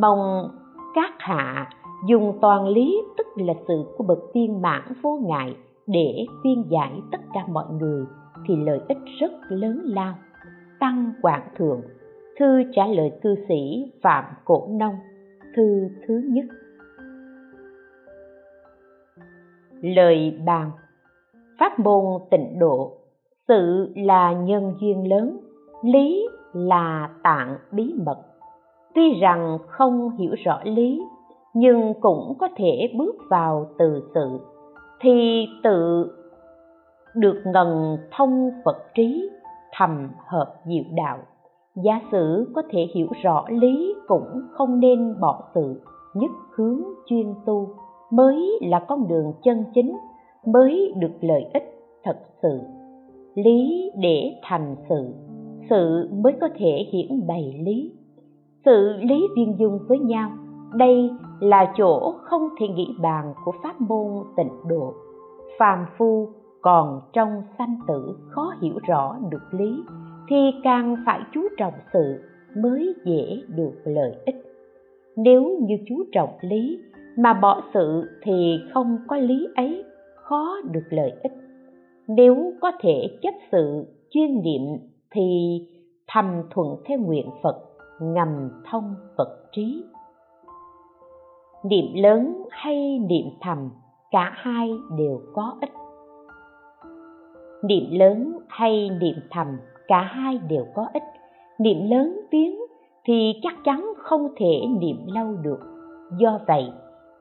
mong các hạ dùng toàn lý tức là sự của bậc tiên mãn vô ngại để khuyên giải tất cả mọi người, thì lợi ích rất lớn lao. Tăng quảng thượng, thư trả lời cư sĩ phạm cổ nông, thư thứ nhất. Lời bàn, pháp môn tịnh độ, sự là nhân duyên lớn, lý là tạng bí mật. Tuy rằng không hiểu rõ lý, nhưng cũng có thể bước vào từ sự. Thì tự được ngần thông phật trí, thầm hợp diệu đạo. Giả sử có thể hiểu rõ lý cũng không nên bỏ sự, nhất hướng chuyên tu. Mới là con đường chân chính, mới được lợi ích thật sự. Lý để thành sự sự mới có thể hiển bày lý. Sự lý viên dung với nhau, đây là chỗ không thể nghĩ bàn của pháp môn tịnh độ. Phàm phu còn trong sanh tử khó hiểu rõ được lý, thì càng phải chú trọng sự mới dễ được lợi ích. Nếu như chú trọng lý mà bỏ sự thì không có lý ấy khó được lợi ích. Nếu có thể chấp sự chuyên niệm thì thầm thuận theo nguyện phật, ngầm thông phật trí. Niệm lớn hay niệm thầm, cả hai đều có ích. Niệm lớn hay niệm thầm, cả hai đều có ích. Niệm lớn tiếng thì chắc chắn không thể niệm lâu được. Do vậy,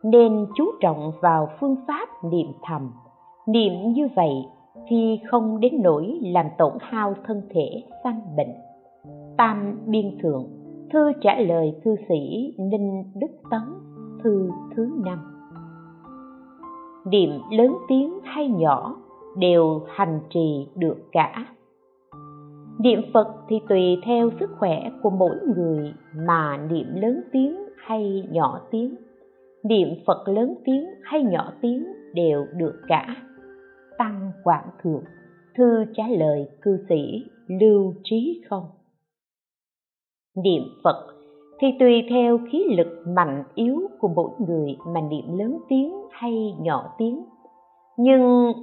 nên chú trọng vào phương pháp niệm thầm. Niệm như vậy thì không đến nỗi làm tổn hao thân thể sanh bệnh. Tam biên thượng, thư trả lời thư sĩ ninh đức tấn, thư thứ năm. Niệm lớn tiếng hay nhỏ đều hành trì được cả. Niệm phật thì tùy theo sức khỏe của mỗi người mà niệm lớn tiếng hay nhỏ tiếng. Niệm phật lớn tiếng hay nhỏ tiếng đều được cả tăng quảng thượng, thư trả lời cư sĩ lưu trí không. Niệm phật, thì tùy theo khí lực mạnh yếu của mỗi người mà niệm lớn tiếng hay nhỏ tiếng. Nhưng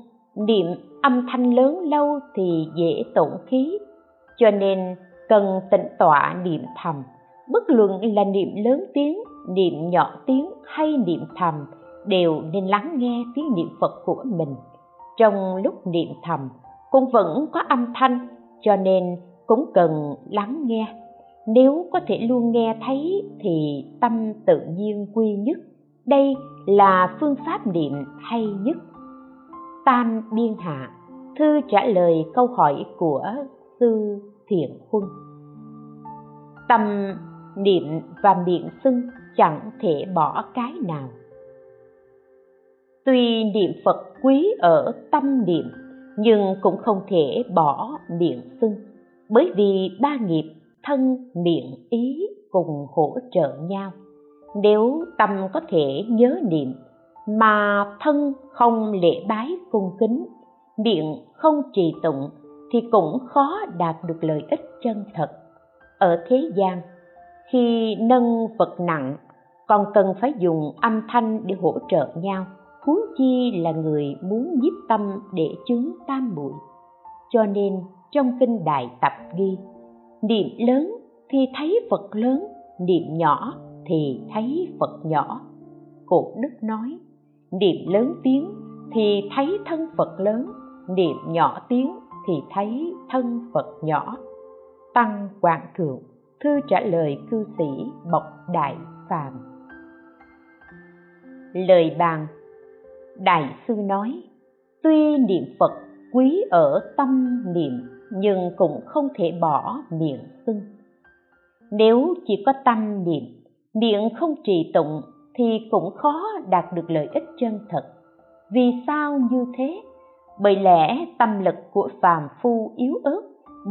niệm âm thanh lớn lâu thì dễ tổn khí, cho nên cần tịnh tọa niệm thầm. Bất luận là niệm lớn tiếng, niệm nhỏ tiếng hay niệm thầm, đều nên lắng nghe tiếng niệm phật của mình trong lúc niệm thầm, cũng vẫn có âm thanh, cho nên cũng cần lắng nghe. Nếu có thể luôn nghe thấy thì tâm tự nhiên quy nhất. Đây là phương pháp niệm hay nhất. Tam biên hạ, thư trả lời câu hỏi của sư thiện huân. Tâm niệm và miệng xưng chẳng thể bỏ cái nào tuy niệm phật quý ở tâm niệm, nhưng cũng không thể bỏ miệng xưng. Bởi vì ba nghiệp, thân, miệng, ý cùng hỗ trợ nhau. Nếu tâm có thể nhớ niệm, mà thân không lễ bái cung kính, miệng không trì tụng, thì cũng khó đạt được lợi ích chân thật. Ở thế gian, khi nâng vật nặng, còn cần phải dùng âm thanh để hỗ trợ nhau huống chi là người muốn nhiếp tâm để chứng tam muội. Cho nên trong kinh đại tập ghi, niệm lớn thì thấy phật lớn, niệm nhỏ thì thấy phật nhỏ. Cổ đức nói, niệm lớn tiếng thì thấy thân phật lớn, niệm nhỏ tiếng thì thấy thân phật nhỏ. Tăng quảng thượng, thư trả lời cư sĩ Bộc đại phàm. Lời bàn đại sư nói, tuy niệm phật quý ở tâm niệm, nhưng cũng không thể bỏ miệng xưng. Nếu chỉ có tâm niệm, miệng không trì tụng thì cũng khó đạt được lợi ích chân thật. Vì sao như thế? Bởi lẽ tâm lực của phàm phu yếu ớt,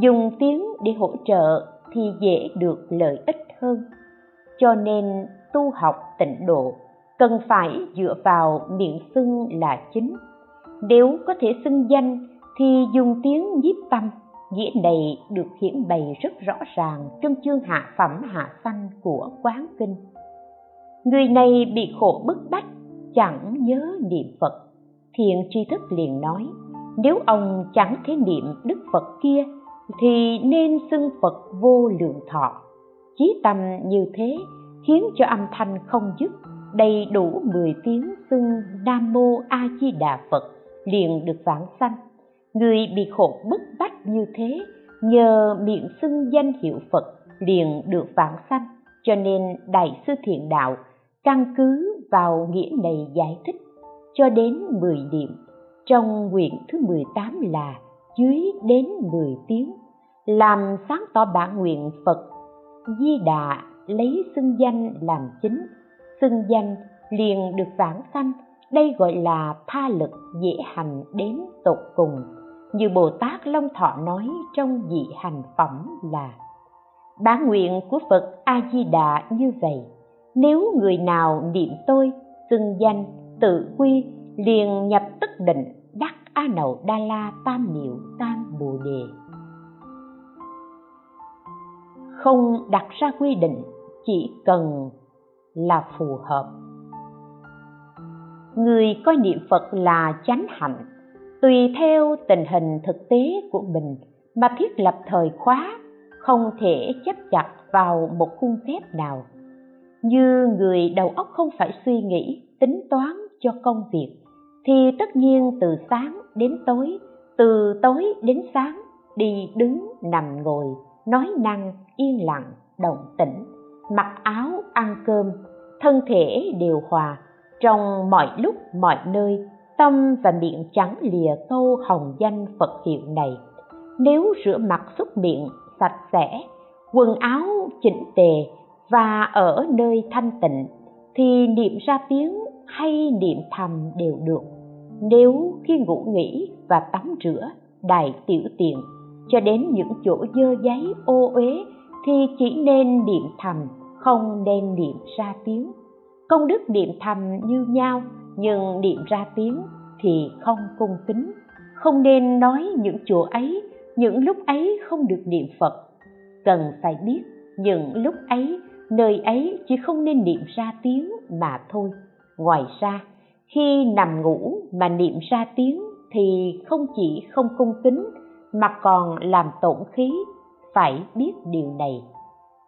dùng tiếng để hỗ trợ thì dễ được lợi ích hơn. Cho nên tu học tịnh độ cần phải dựa vào miệng xưng là chính. Nếu có thể xưng danh thì dùng tiếng nhiếp tâm, nghĩa này được hiển bày rất rõ ràng trong chương hạ phẩm hạ sanh của quán kinh. Người này bị khổ bức bách, chẳng nhớ niệm phật. Thiện tri thức liền nói, nếu ông chẳng thể niệm đức phật kia, thì nên xưng phật vô lượng thọ. Chí tâm như thế khiến cho âm thanh không dứt đầy đủ 10 tiếng xưng nam mô a di đà phật liền được vãng sanh. Người bị khổ bức bách như thế, nhờ miệng xưng danh hiệu phật liền được vãng sanh. Cho nên đại sư thiện đạo căn cứ vào nghĩa này giải thích, cho đến 10 điểm trong nguyện thứ 18 là dưới đến 10 tiếng, làm sáng tỏ bản nguyện Phật Di Đà lấy xưng danh làm chính xưng danh liền được vãng sanh. Đây gọi là tha lực dễ hành đến tột cùng. Như bồ tát long thọ nói trong dị hành phẩm là bản nguyện của phật a di đà như vậy, nếu người nào niệm tôi, xưng danh, tự quy, liền nhập tức định, đắc a nậu đa la tam miệu tam bồ đề không đặt ra quy định, chỉ cần là phù hợp. Người coi niệm phật là chánh hạnh, tùy theo tình hình thực tế của mình mà thiết lập thời khóa, không thể chấp chặt vào một khuôn phép nào. Như người đầu óc không phải suy nghĩ, tính toán cho công việc, thì tất nhiên từ sáng đến tối, từ tối đến sáng đi đứng nằm ngồi, nói năng yên lặng, động tĩnh mặc áo ăn cơm, thân thể điều hòa, trong mọi lúc, mọi nơi, tâm và miệng trắng lìa câu hồng danh phật hiệu này. Nếu rửa mặt xúc miệng sạch sẽ, quần áo chỉnh tề và ở nơi thanh tịnh, thì niệm ra tiếng hay niệm thầm đều được. Nếu khi ngủ nghỉ và tắm rửa, đài tiểu tiện, cho đến những chỗ dơ giấy, ô uế thì chỉ nên niệm thầm, không nên niệm ra tiếng. Công đức niệm thầm như nhau, nhưng niệm ra tiếng thì không cung kính. Không nên nói những chỗ ấy, những lúc ấy không được niệm phật. Cần phải biết, những lúc ấy, nơi ấy chỉ không nên niệm ra tiếng mà thôi. Ngoài ra, khi nằm ngủ mà niệm ra tiếng thì không chỉ không cung kính, mà còn làm tổn khí phải biết điều này.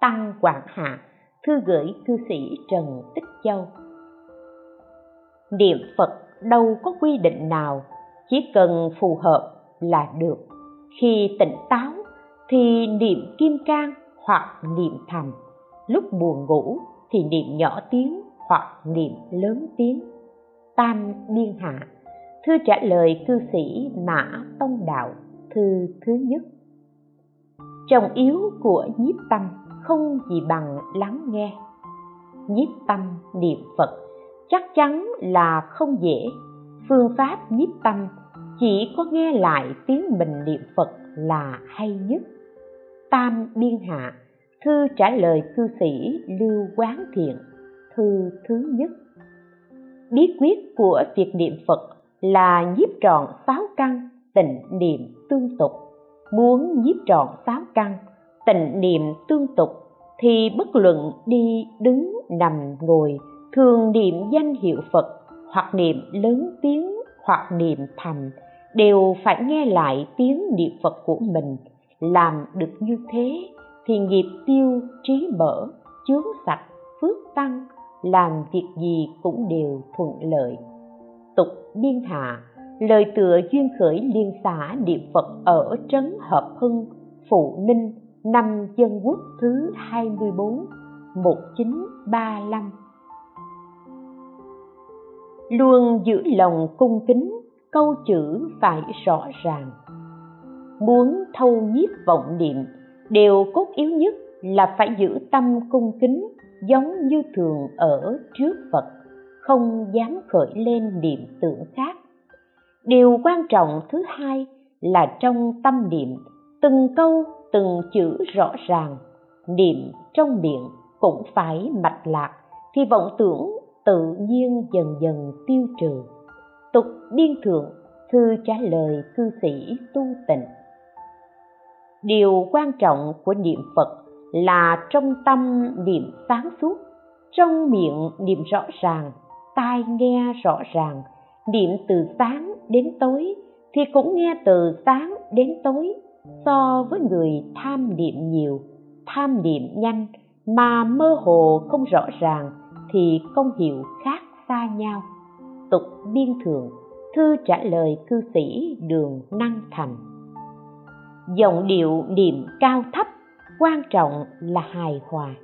Tăng quảng hạ, thư gửi cư sĩ trần tích châu. Niệm phật đâu có quy định nào, chỉ cần phù hợp là được. Khi tỉnh táo thì niệm kim cang hoặc niệm thầm. Lúc buồn ngủ thì niệm nhỏ tiếng hoặc niệm lớn tiếng. Tam biên hạ, thư trả lời cư sĩ mã tông đạo, thư thứ nhất trọng yếu của nhiếp tâm không gì bằng lắng nghe. Nhiếp tâm niệm phật chắc chắn là không dễ. Phương pháp nhiếp tâm chỉ có nghe lại tiếng mình niệm phật là hay nhất. Tam biên hạ, thư trả lời cư sĩ lưu quán thiện, thư thứ nhất. Bí quyết của việc niệm phật là nhiếp trọn sáu căn tịnh niệm tương tục muốn nhiếp trọn sáu căn, tịnh niệm tương tục, thì bất luận đi đứng nằm ngồi, thường niệm danh hiệu phật, hoặc niệm lớn tiếng, hoặc niệm thầm, đều phải nghe lại tiếng niệm phật của mình. Làm được như thế thì nghiệp tiêu trí mở chướng sạch, phước tăng, làm việc gì cũng đều thuận lợi. Tục biên hạ lời tựa duyên khởi liên xã niệm phật ở trấn hợp hưng, phụ ninh, năm dân quốc thứ 24 1935 luôn giữ lòng cung kính, câu chữ phải rõ ràng. Muốn thâu nhiếp vọng niệm, điều cốt yếu nhất là phải giữ tâm cung kính giống như thường ở trước phật, không dám khởi lên niệm tưởng khác điều quan trọng thứ hai là trong tâm niệm, từng câu, từng chữ rõ ràng. Niệm trong miệng cũng phải mạch lạc thì vọng tưởng tự nhiên dần dần tiêu trừ. Tục biên thượng, thư trả lời cư sĩ tu tịnh. Điều quan trọng của niệm phật là trong tâm niệm sáng suốt, trong miệng niệm rõ ràng, tai nghe rõ ràng niệm từ sáng đến tối thì cũng nghe từ sáng đến tối. So với người tham niệm nhiều, tham niệm nhanh mà mơ hồ không rõ ràng thì công hiệu khác xa nhau. Tục biên thường, thư trả lời cư sĩ đường năng thành. Giọng điệu niệm cao thấp, quan trọng là hài hòa.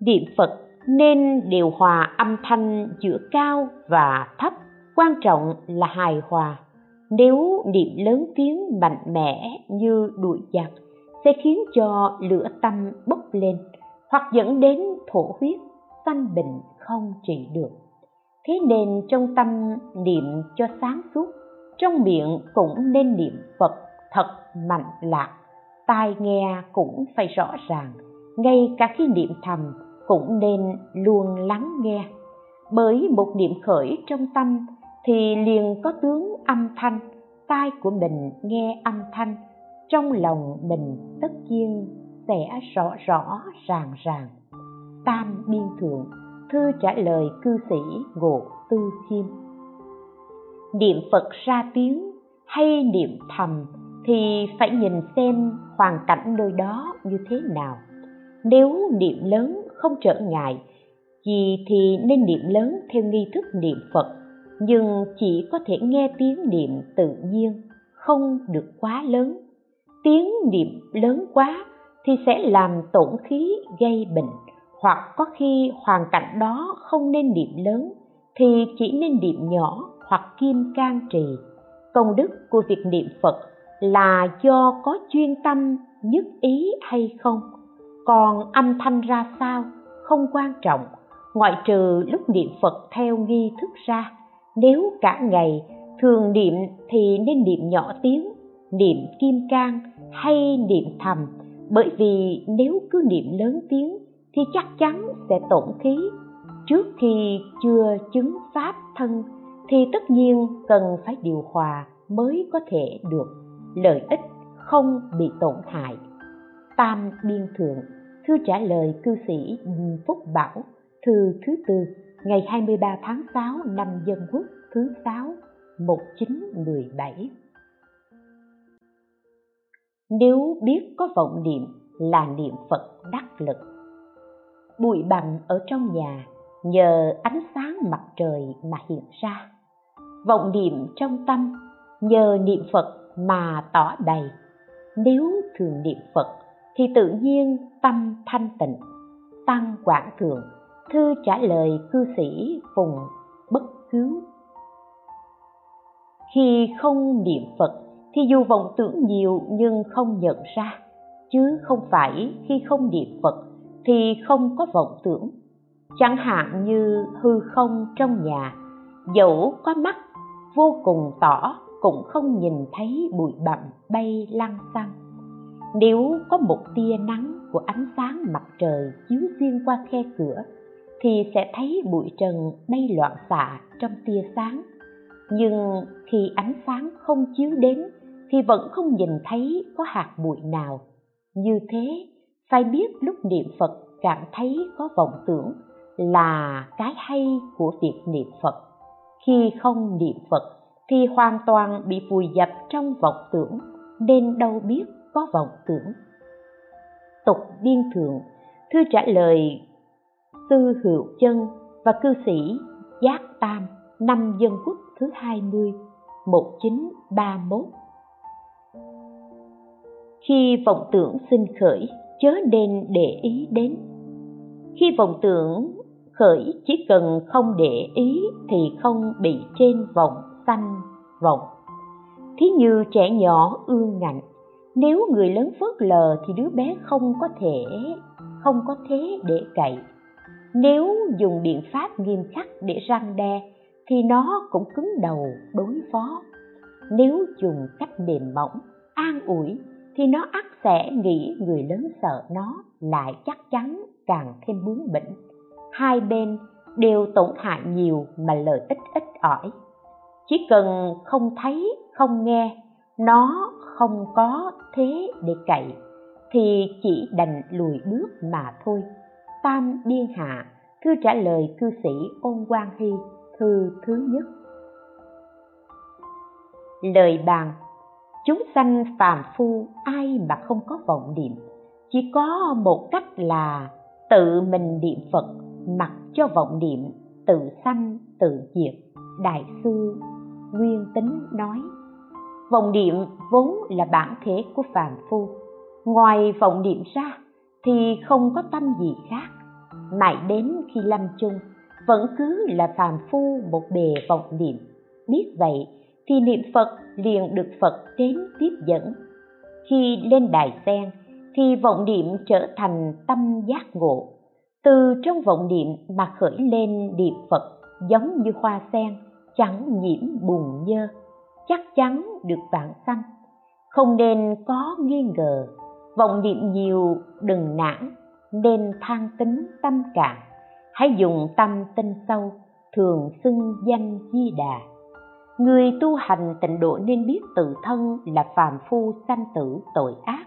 Niệm phật nên điều hòa âm thanh giữa cao và thấp quan trọng là hài hòa. Nếu niệm lớn tiếng mạnh mẽ như đuổi giặc sẽ khiến cho lửa tâm bốc lên hoặc dẫn đến thổ huyết sanh bệnh không trị được. Thế nên trong tâm niệm cho sáng suốt, trong miệng cũng nên niệm phật thật mạnh lạc, tai nghe cũng phải rõ ràng, ngay cả khi niệm thầm cũng nên luôn lắng nghe. Bởi một niệm khởi trong tâm thì liền có tướng âm thanh, tai của mình nghe âm thanh, trong lòng mình tất nhiên sẽ rõ rõ ràng ràng. Tam biên thượng, thư trả lời cư sĩ ngộ tư khiêm niệm phật ra tiếng hay niệm thầm thì phải nhìn xem hoàn cảnh nơi đó như thế nào. Nếu niệm lớn không trở ngại. Gì thì nên niệm lớn theo nghi thức niệm phật, nhưng chỉ có thể nghe tiếng niệm tự nhiên, không được quá lớn. Tiếng niệm lớn quá thì sẽ làm tổn khí gây bệnh, hoặc có khi hoàn cảnh đó không nên niệm lớn thì chỉ nên niệm nhỏ hoặc kim can trì. Công đức của việc niệm phật là do có chuyên tâm, nhất ý hay không? Còn âm thanh ra sao? Không quan trọng. Ngoại trừ lúc niệm phật theo nghi thức ra. Nếu cả ngày thường niệm thì nên niệm nhỏ tiếng, niệm kim cang hay niệm thầm. Bởi vì nếu cứ niệm lớn tiếng thì chắc chắn sẽ tổn khí. Trước khi chưa chứng pháp thân thì tất nhiên cần phải điều hòa mới có thể được. Lợi ích không bị tổn hại tam biên thượng, thư trả lời cư sĩ Phúc Bảo, thư thứ tư, ngày 23 tháng 6 năm Dân Quốc, thứ 6 1917 Nếu biết có vọng niệm là niệm Phật đắc lực. Bụi bặm ở trong nhà nhờ ánh sáng mặt trời mà hiện ra. Vọng niệm trong tâm nhờ niệm Phật mà tỏ đầy. Nếu thường niệm Phật thì tự nhiên tâm thanh tịnh, tăng quảng thượng, thư trả lời cư sĩ phùng bất cứu khi không niệm phật thì dù vọng tưởng nhiều nhưng không nhận ra, chứ không phải khi không niệm phật thì không có vọng tưởng. Chẳng hạn như hư không trong nhà, dẫu có mắt, vô cùng tỏ cũng không nhìn thấy bụi bặm bay lăng xăng nếu có một tia nắng của ánh sáng mặt trời chiếu xuyên qua khe cửa, thì sẽ thấy bụi trần bay loạn xạ trong tia sáng. Nhưng khi ánh sáng không chiếu đến, thì vẫn không nhìn thấy có hạt bụi nào. Như thế, phải biết lúc niệm phật cảm thấy có vọng tưởng là cái hay của việc niệm phật. Khi không niệm phật thì hoàn toàn bị vùi dập trong vọng tưởng, nên đâu biết có vọng tưởng. Tục biên thượng, thư trả lời sư hữu chân và cư sĩ giác tam, năm dân quốc thứ 20 1931 khi vọng tưởng sinh khởi, chớ nên để ý đến. Khi vọng tưởng khởi, chỉ cần không để ý thì không bị trên vọng sanh vọng. Thí như trẻ nhỏ ương ngạnh nếu người lớn phớt lờ thì đứa bé không có thể, không có thế để cậy. Nếu dùng biện pháp nghiêm khắc để răng đe thì nó cũng cứng đầu đối phó. Nếu dùng cách mềm mỏng, an ủi thì nó ắt sẽ nghĩ người lớn sợ nó lại chắc chắn càng thêm bướng bỉnh. Hai bên đều tổn hại nhiều mà lợi ích ít ỏi. Chỉ cần không thấy, không nghe, nó không có thế để cậy, thì chỉ đành lùi bước mà thôi. Tam biên hạ thư trả lời cư sĩ ôn quang hy thư thứ nhất. Lời bàn, chúng sanh phàm phu ai mà không có vọng niệm, chỉ có một cách là tự mình niệm phật mặc cho vọng niệm, tự sanh tự diệt. Đại sư nguyên tính nói vọng niệm vốn là bản thể của phàm phu. Ngoài vọng niệm ra, thì không có tâm gì khác. Mãi đến khi lâm chung, vẫn cứ là phàm phu một bề vọng niệm. Biết vậy, thì niệm phật liền được phật đến tiếp dẫn. Khi lên đài sen, thì vọng niệm trở thành tâm giác ngộ. Từ trong vọng niệm mà khởi lên niệm phật giống như hoa sen, chẳng nhiễm bùn nhơ chắc chắn được vạn sanh. Không nên có nghi ngờ, vọng niệm nhiều, đừng nản, nên than tính tâm cạn hãy dùng tâm tinh sâu, thường xưng danh di đà. Người tu hành tịnh độ nên biết tự thân là phàm phu sanh tử tội ác.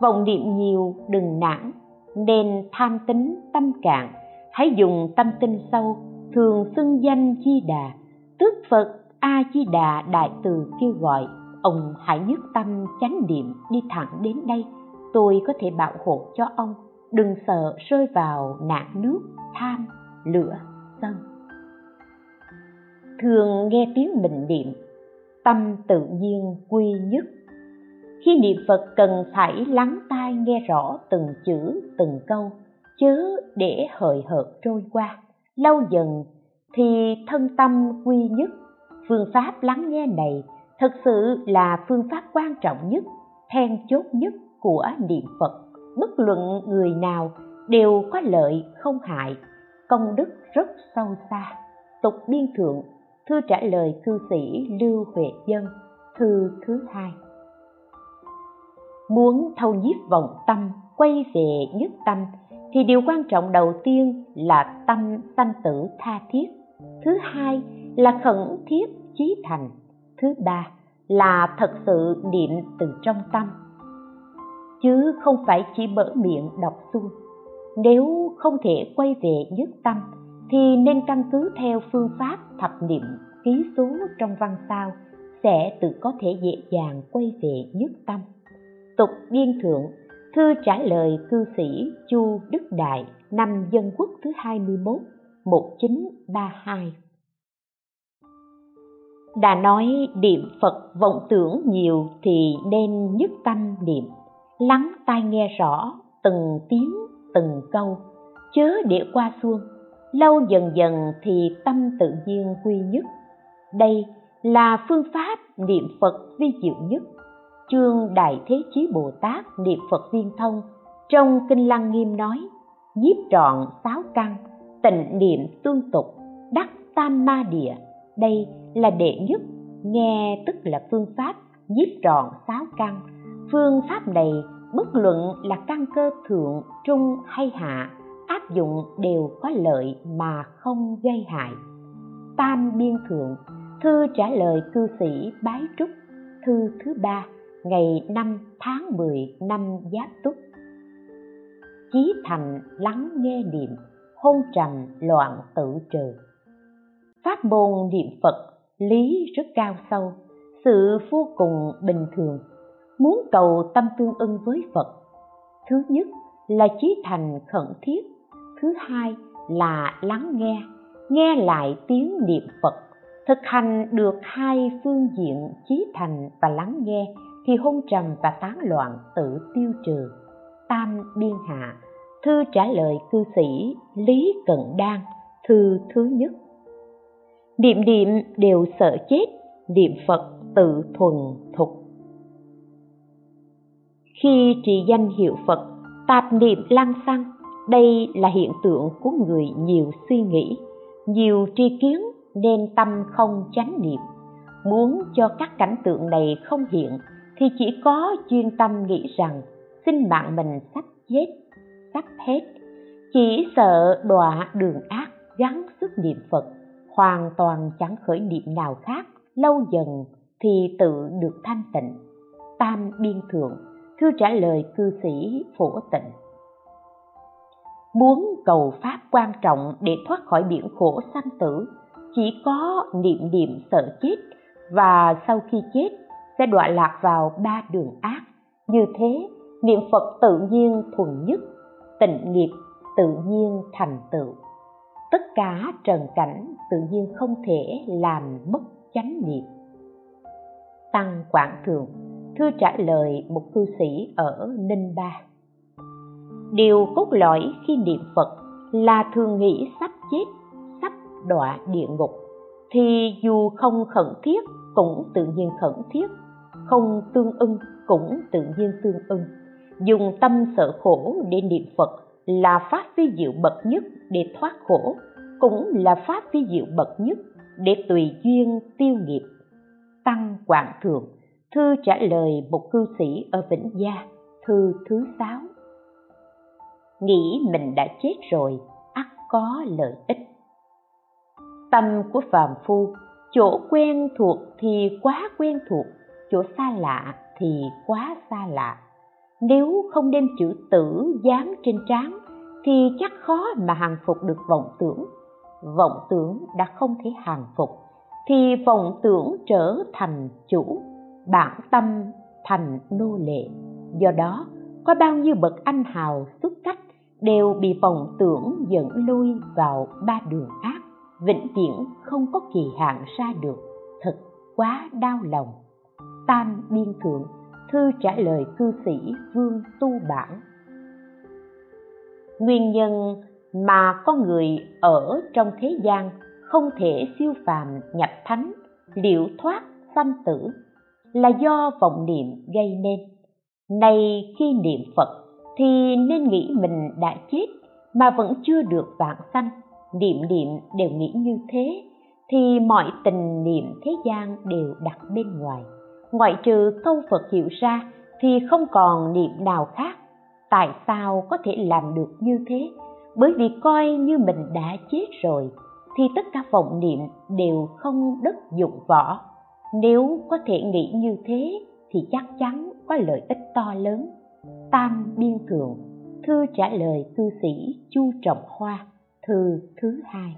Vọng niệm nhiều, đừng nản, nên tham tính tâm cạn hãy dùng tâm tinh sâu, thường xưng danh di đà tức phật a di đà đại từ kêu gọi, ông hãy nhất tâm chánh niệm đi thẳng đến đây. Tôi có thể bảo hộ cho ông. Đừng sợ rơi vào nạn nước tham lửa sân thường nghe tiếng mình niệm, tâm tự nhiên quy nhất. Khi niệm phật cần phải lắng tai nghe rõ từng chữ, từng câu, chớ để hời hợt trôi qua. Lâu dần thì thân tâm quy nhất phương pháp lắng nghe này thực sự là phương pháp quan trọng nhất, then chốt nhất của niệm phật. Bất luận người nào đều có lợi không hại, công đức rất sâu xa. Tục biên thượng, thư trả lời cư sĩ lưu huệ dân, thư thứ hai. Muốn thâu nhiếp vọng tâm, quay về nhất tâm, thì điều quan trọng đầu tiên là tâm sanh tử tha thiết. Thứ hai là khẩn thiết chí thành. Thứ ba là thật sự niệm từ trong tâm. Chứ không phải chỉ mở miệng đọc xuông. Nếu không thể quay về nhất tâm, thì nên căn cứ theo phương pháp thập niệm ký số trong văn sao sẽ tự có thể dễ dàng quay về nhất tâm. Tục biên thượng, thư trả lời cư sĩ chu đức đại năm dân quốc thứ 21 1932 đã nói niệm phật vọng tưởng nhiều thì nên nhất tâm niệm. Lắng tai nghe rõ từng tiếng, từng câu. Chớ để qua xuông lâu dần dần thì tâm tự nhiên quy nhất. Đây là phương pháp niệm phật vi diệu nhất. Chương đại thế chí bồ tát niệm phật viên thông, trong kinh lăng nghiêm nói, nhiếp trọn sáu căn, tịnh niệm tương tục, đắc tam ma địa đây là đệ nhất nghe tức là phương pháp nhiếp trọn sáu căn phương pháp này bất luận là căn cơ thượng trung hay hạ áp dụng đều có lợi mà không gây hại tam biên thượng thư trả lời cư sĩ bái trúc thư thứ ba ngày 5 tháng 10 năm Giáp Túc. Chí thành lắng nghe niệm, hôn trầm loạn tự trừ. Pháp môn niệm Phật lý rất cao sâu, sự vô cùng bình thường. Muốn cầu tâm tương ưng với Phật, thứ nhất là chí thành khẩn thiết, thứ hai là lắng nghe, nghe lại tiếng niệm Phật. Thực hành được hai phương diện chí thành và lắng nghe thì hôn trầm và tán loạn tự tiêu trừ. Tam biên hạ thư trả lời cư sĩ lý cận đan thư thứ nhất niệm niệm đều sợ chết, niệm phật tự thuần thục. Khi trì danh hiệu phật, tạp niệm lăng xăng đây là hiện tượng của người nhiều suy nghĩ, nhiều tri kiến nên tâm không chánh niệm. Muốn cho các cảnh tượng này không hiện thì chỉ có chuyên tâm nghĩ rằng sinh mạng mình sắp chết, sắp hết. Chỉ sợ đọa đường ác gắng sức niệm phật hoàn toàn chẳng khởi niệm nào khác, lâu dần thì tự được thanh tịnh. Tam biên thượng, thư trả lời cư sĩ phổ tịnh. Muốn cầu pháp quan trọng để thoát khỏi biển khổ sanh tử, chỉ có niệm niệm sợ chết và sau khi chết sẽ đọa lạc vào ba đường ác. Như thế, niệm phật tự nhiên thuần nhất, tịnh nghiệp tự nhiên thành tựu tất cả trần cảnh tự nhiên không thể làm mất chánh niệm. Tăng quảng thượng thư trả lời một cư sĩ ở ninh ba. Điều cốt lõi khi niệm phật là thường nghĩ sắp chết, sắp đọa địa ngục, thì dù không khẩn thiết cũng tự nhiên khẩn thiết, không tương ưng cũng tự nhiên tương ưng. Dùng tâm sợ khổ để niệm phật là pháp vi diệu bậc nhất để thoát khổ, cũng là pháp vi diệu bậc nhất để tùy duyên tiêu nghiệp. Tăng quảng thượng, thư trả lời một cư sĩ ở vĩnh gia, thư thứ sáu. Nghĩ mình đã chết rồi, ắt có lợi ích. Tâm của phàm phu, chỗ quen thuộc thì quá quen thuộc, chỗ xa lạ thì quá xa lạ nếu không đem chữ tử dán trên trán, thì chắc khó mà hàng phục được vọng tưởng. Vọng tưởng đã không thể hàng phục, thì vọng tưởng trở thành chủ, bản tâm thành nô lệ. Do đó, có bao nhiêu bậc anh hào xuất cách đều bị vọng tưởng dẫn lôi vào ba đường ác, vĩnh viễn không có kỳ hạn ra được. Thật quá đau lòng. Tam biên thượng thư trả lời cư sĩ vương tu bản. Nguyên nhân mà con người ở trong thế gian không thể siêu phàm nhập thánh, liệu thoát sanh tử là do vọng niệm gây nên. Nay khi niệm phật thì nên nghĩ mình đã chết mà vẫn chưa được vãng sanh. Niệm niệm đều nghĩ như thế thì mọi tình niệm thế gian đều đặt bên ngoài ngoại trừ câu phật hiểu ra thì không còn niệm nào khác. Tại sao có thể làm được như thế? Bởi vì coi như mình đã chết rồi, thì tất cả vọng niệm đều không đất dụng võ. Nếu có thể nghĩ như thế, thì chắc chắn có lợi ích to lớn. Tam biên thượng thư trả lời cư sĩ chu trọng hoa thư thứ hai.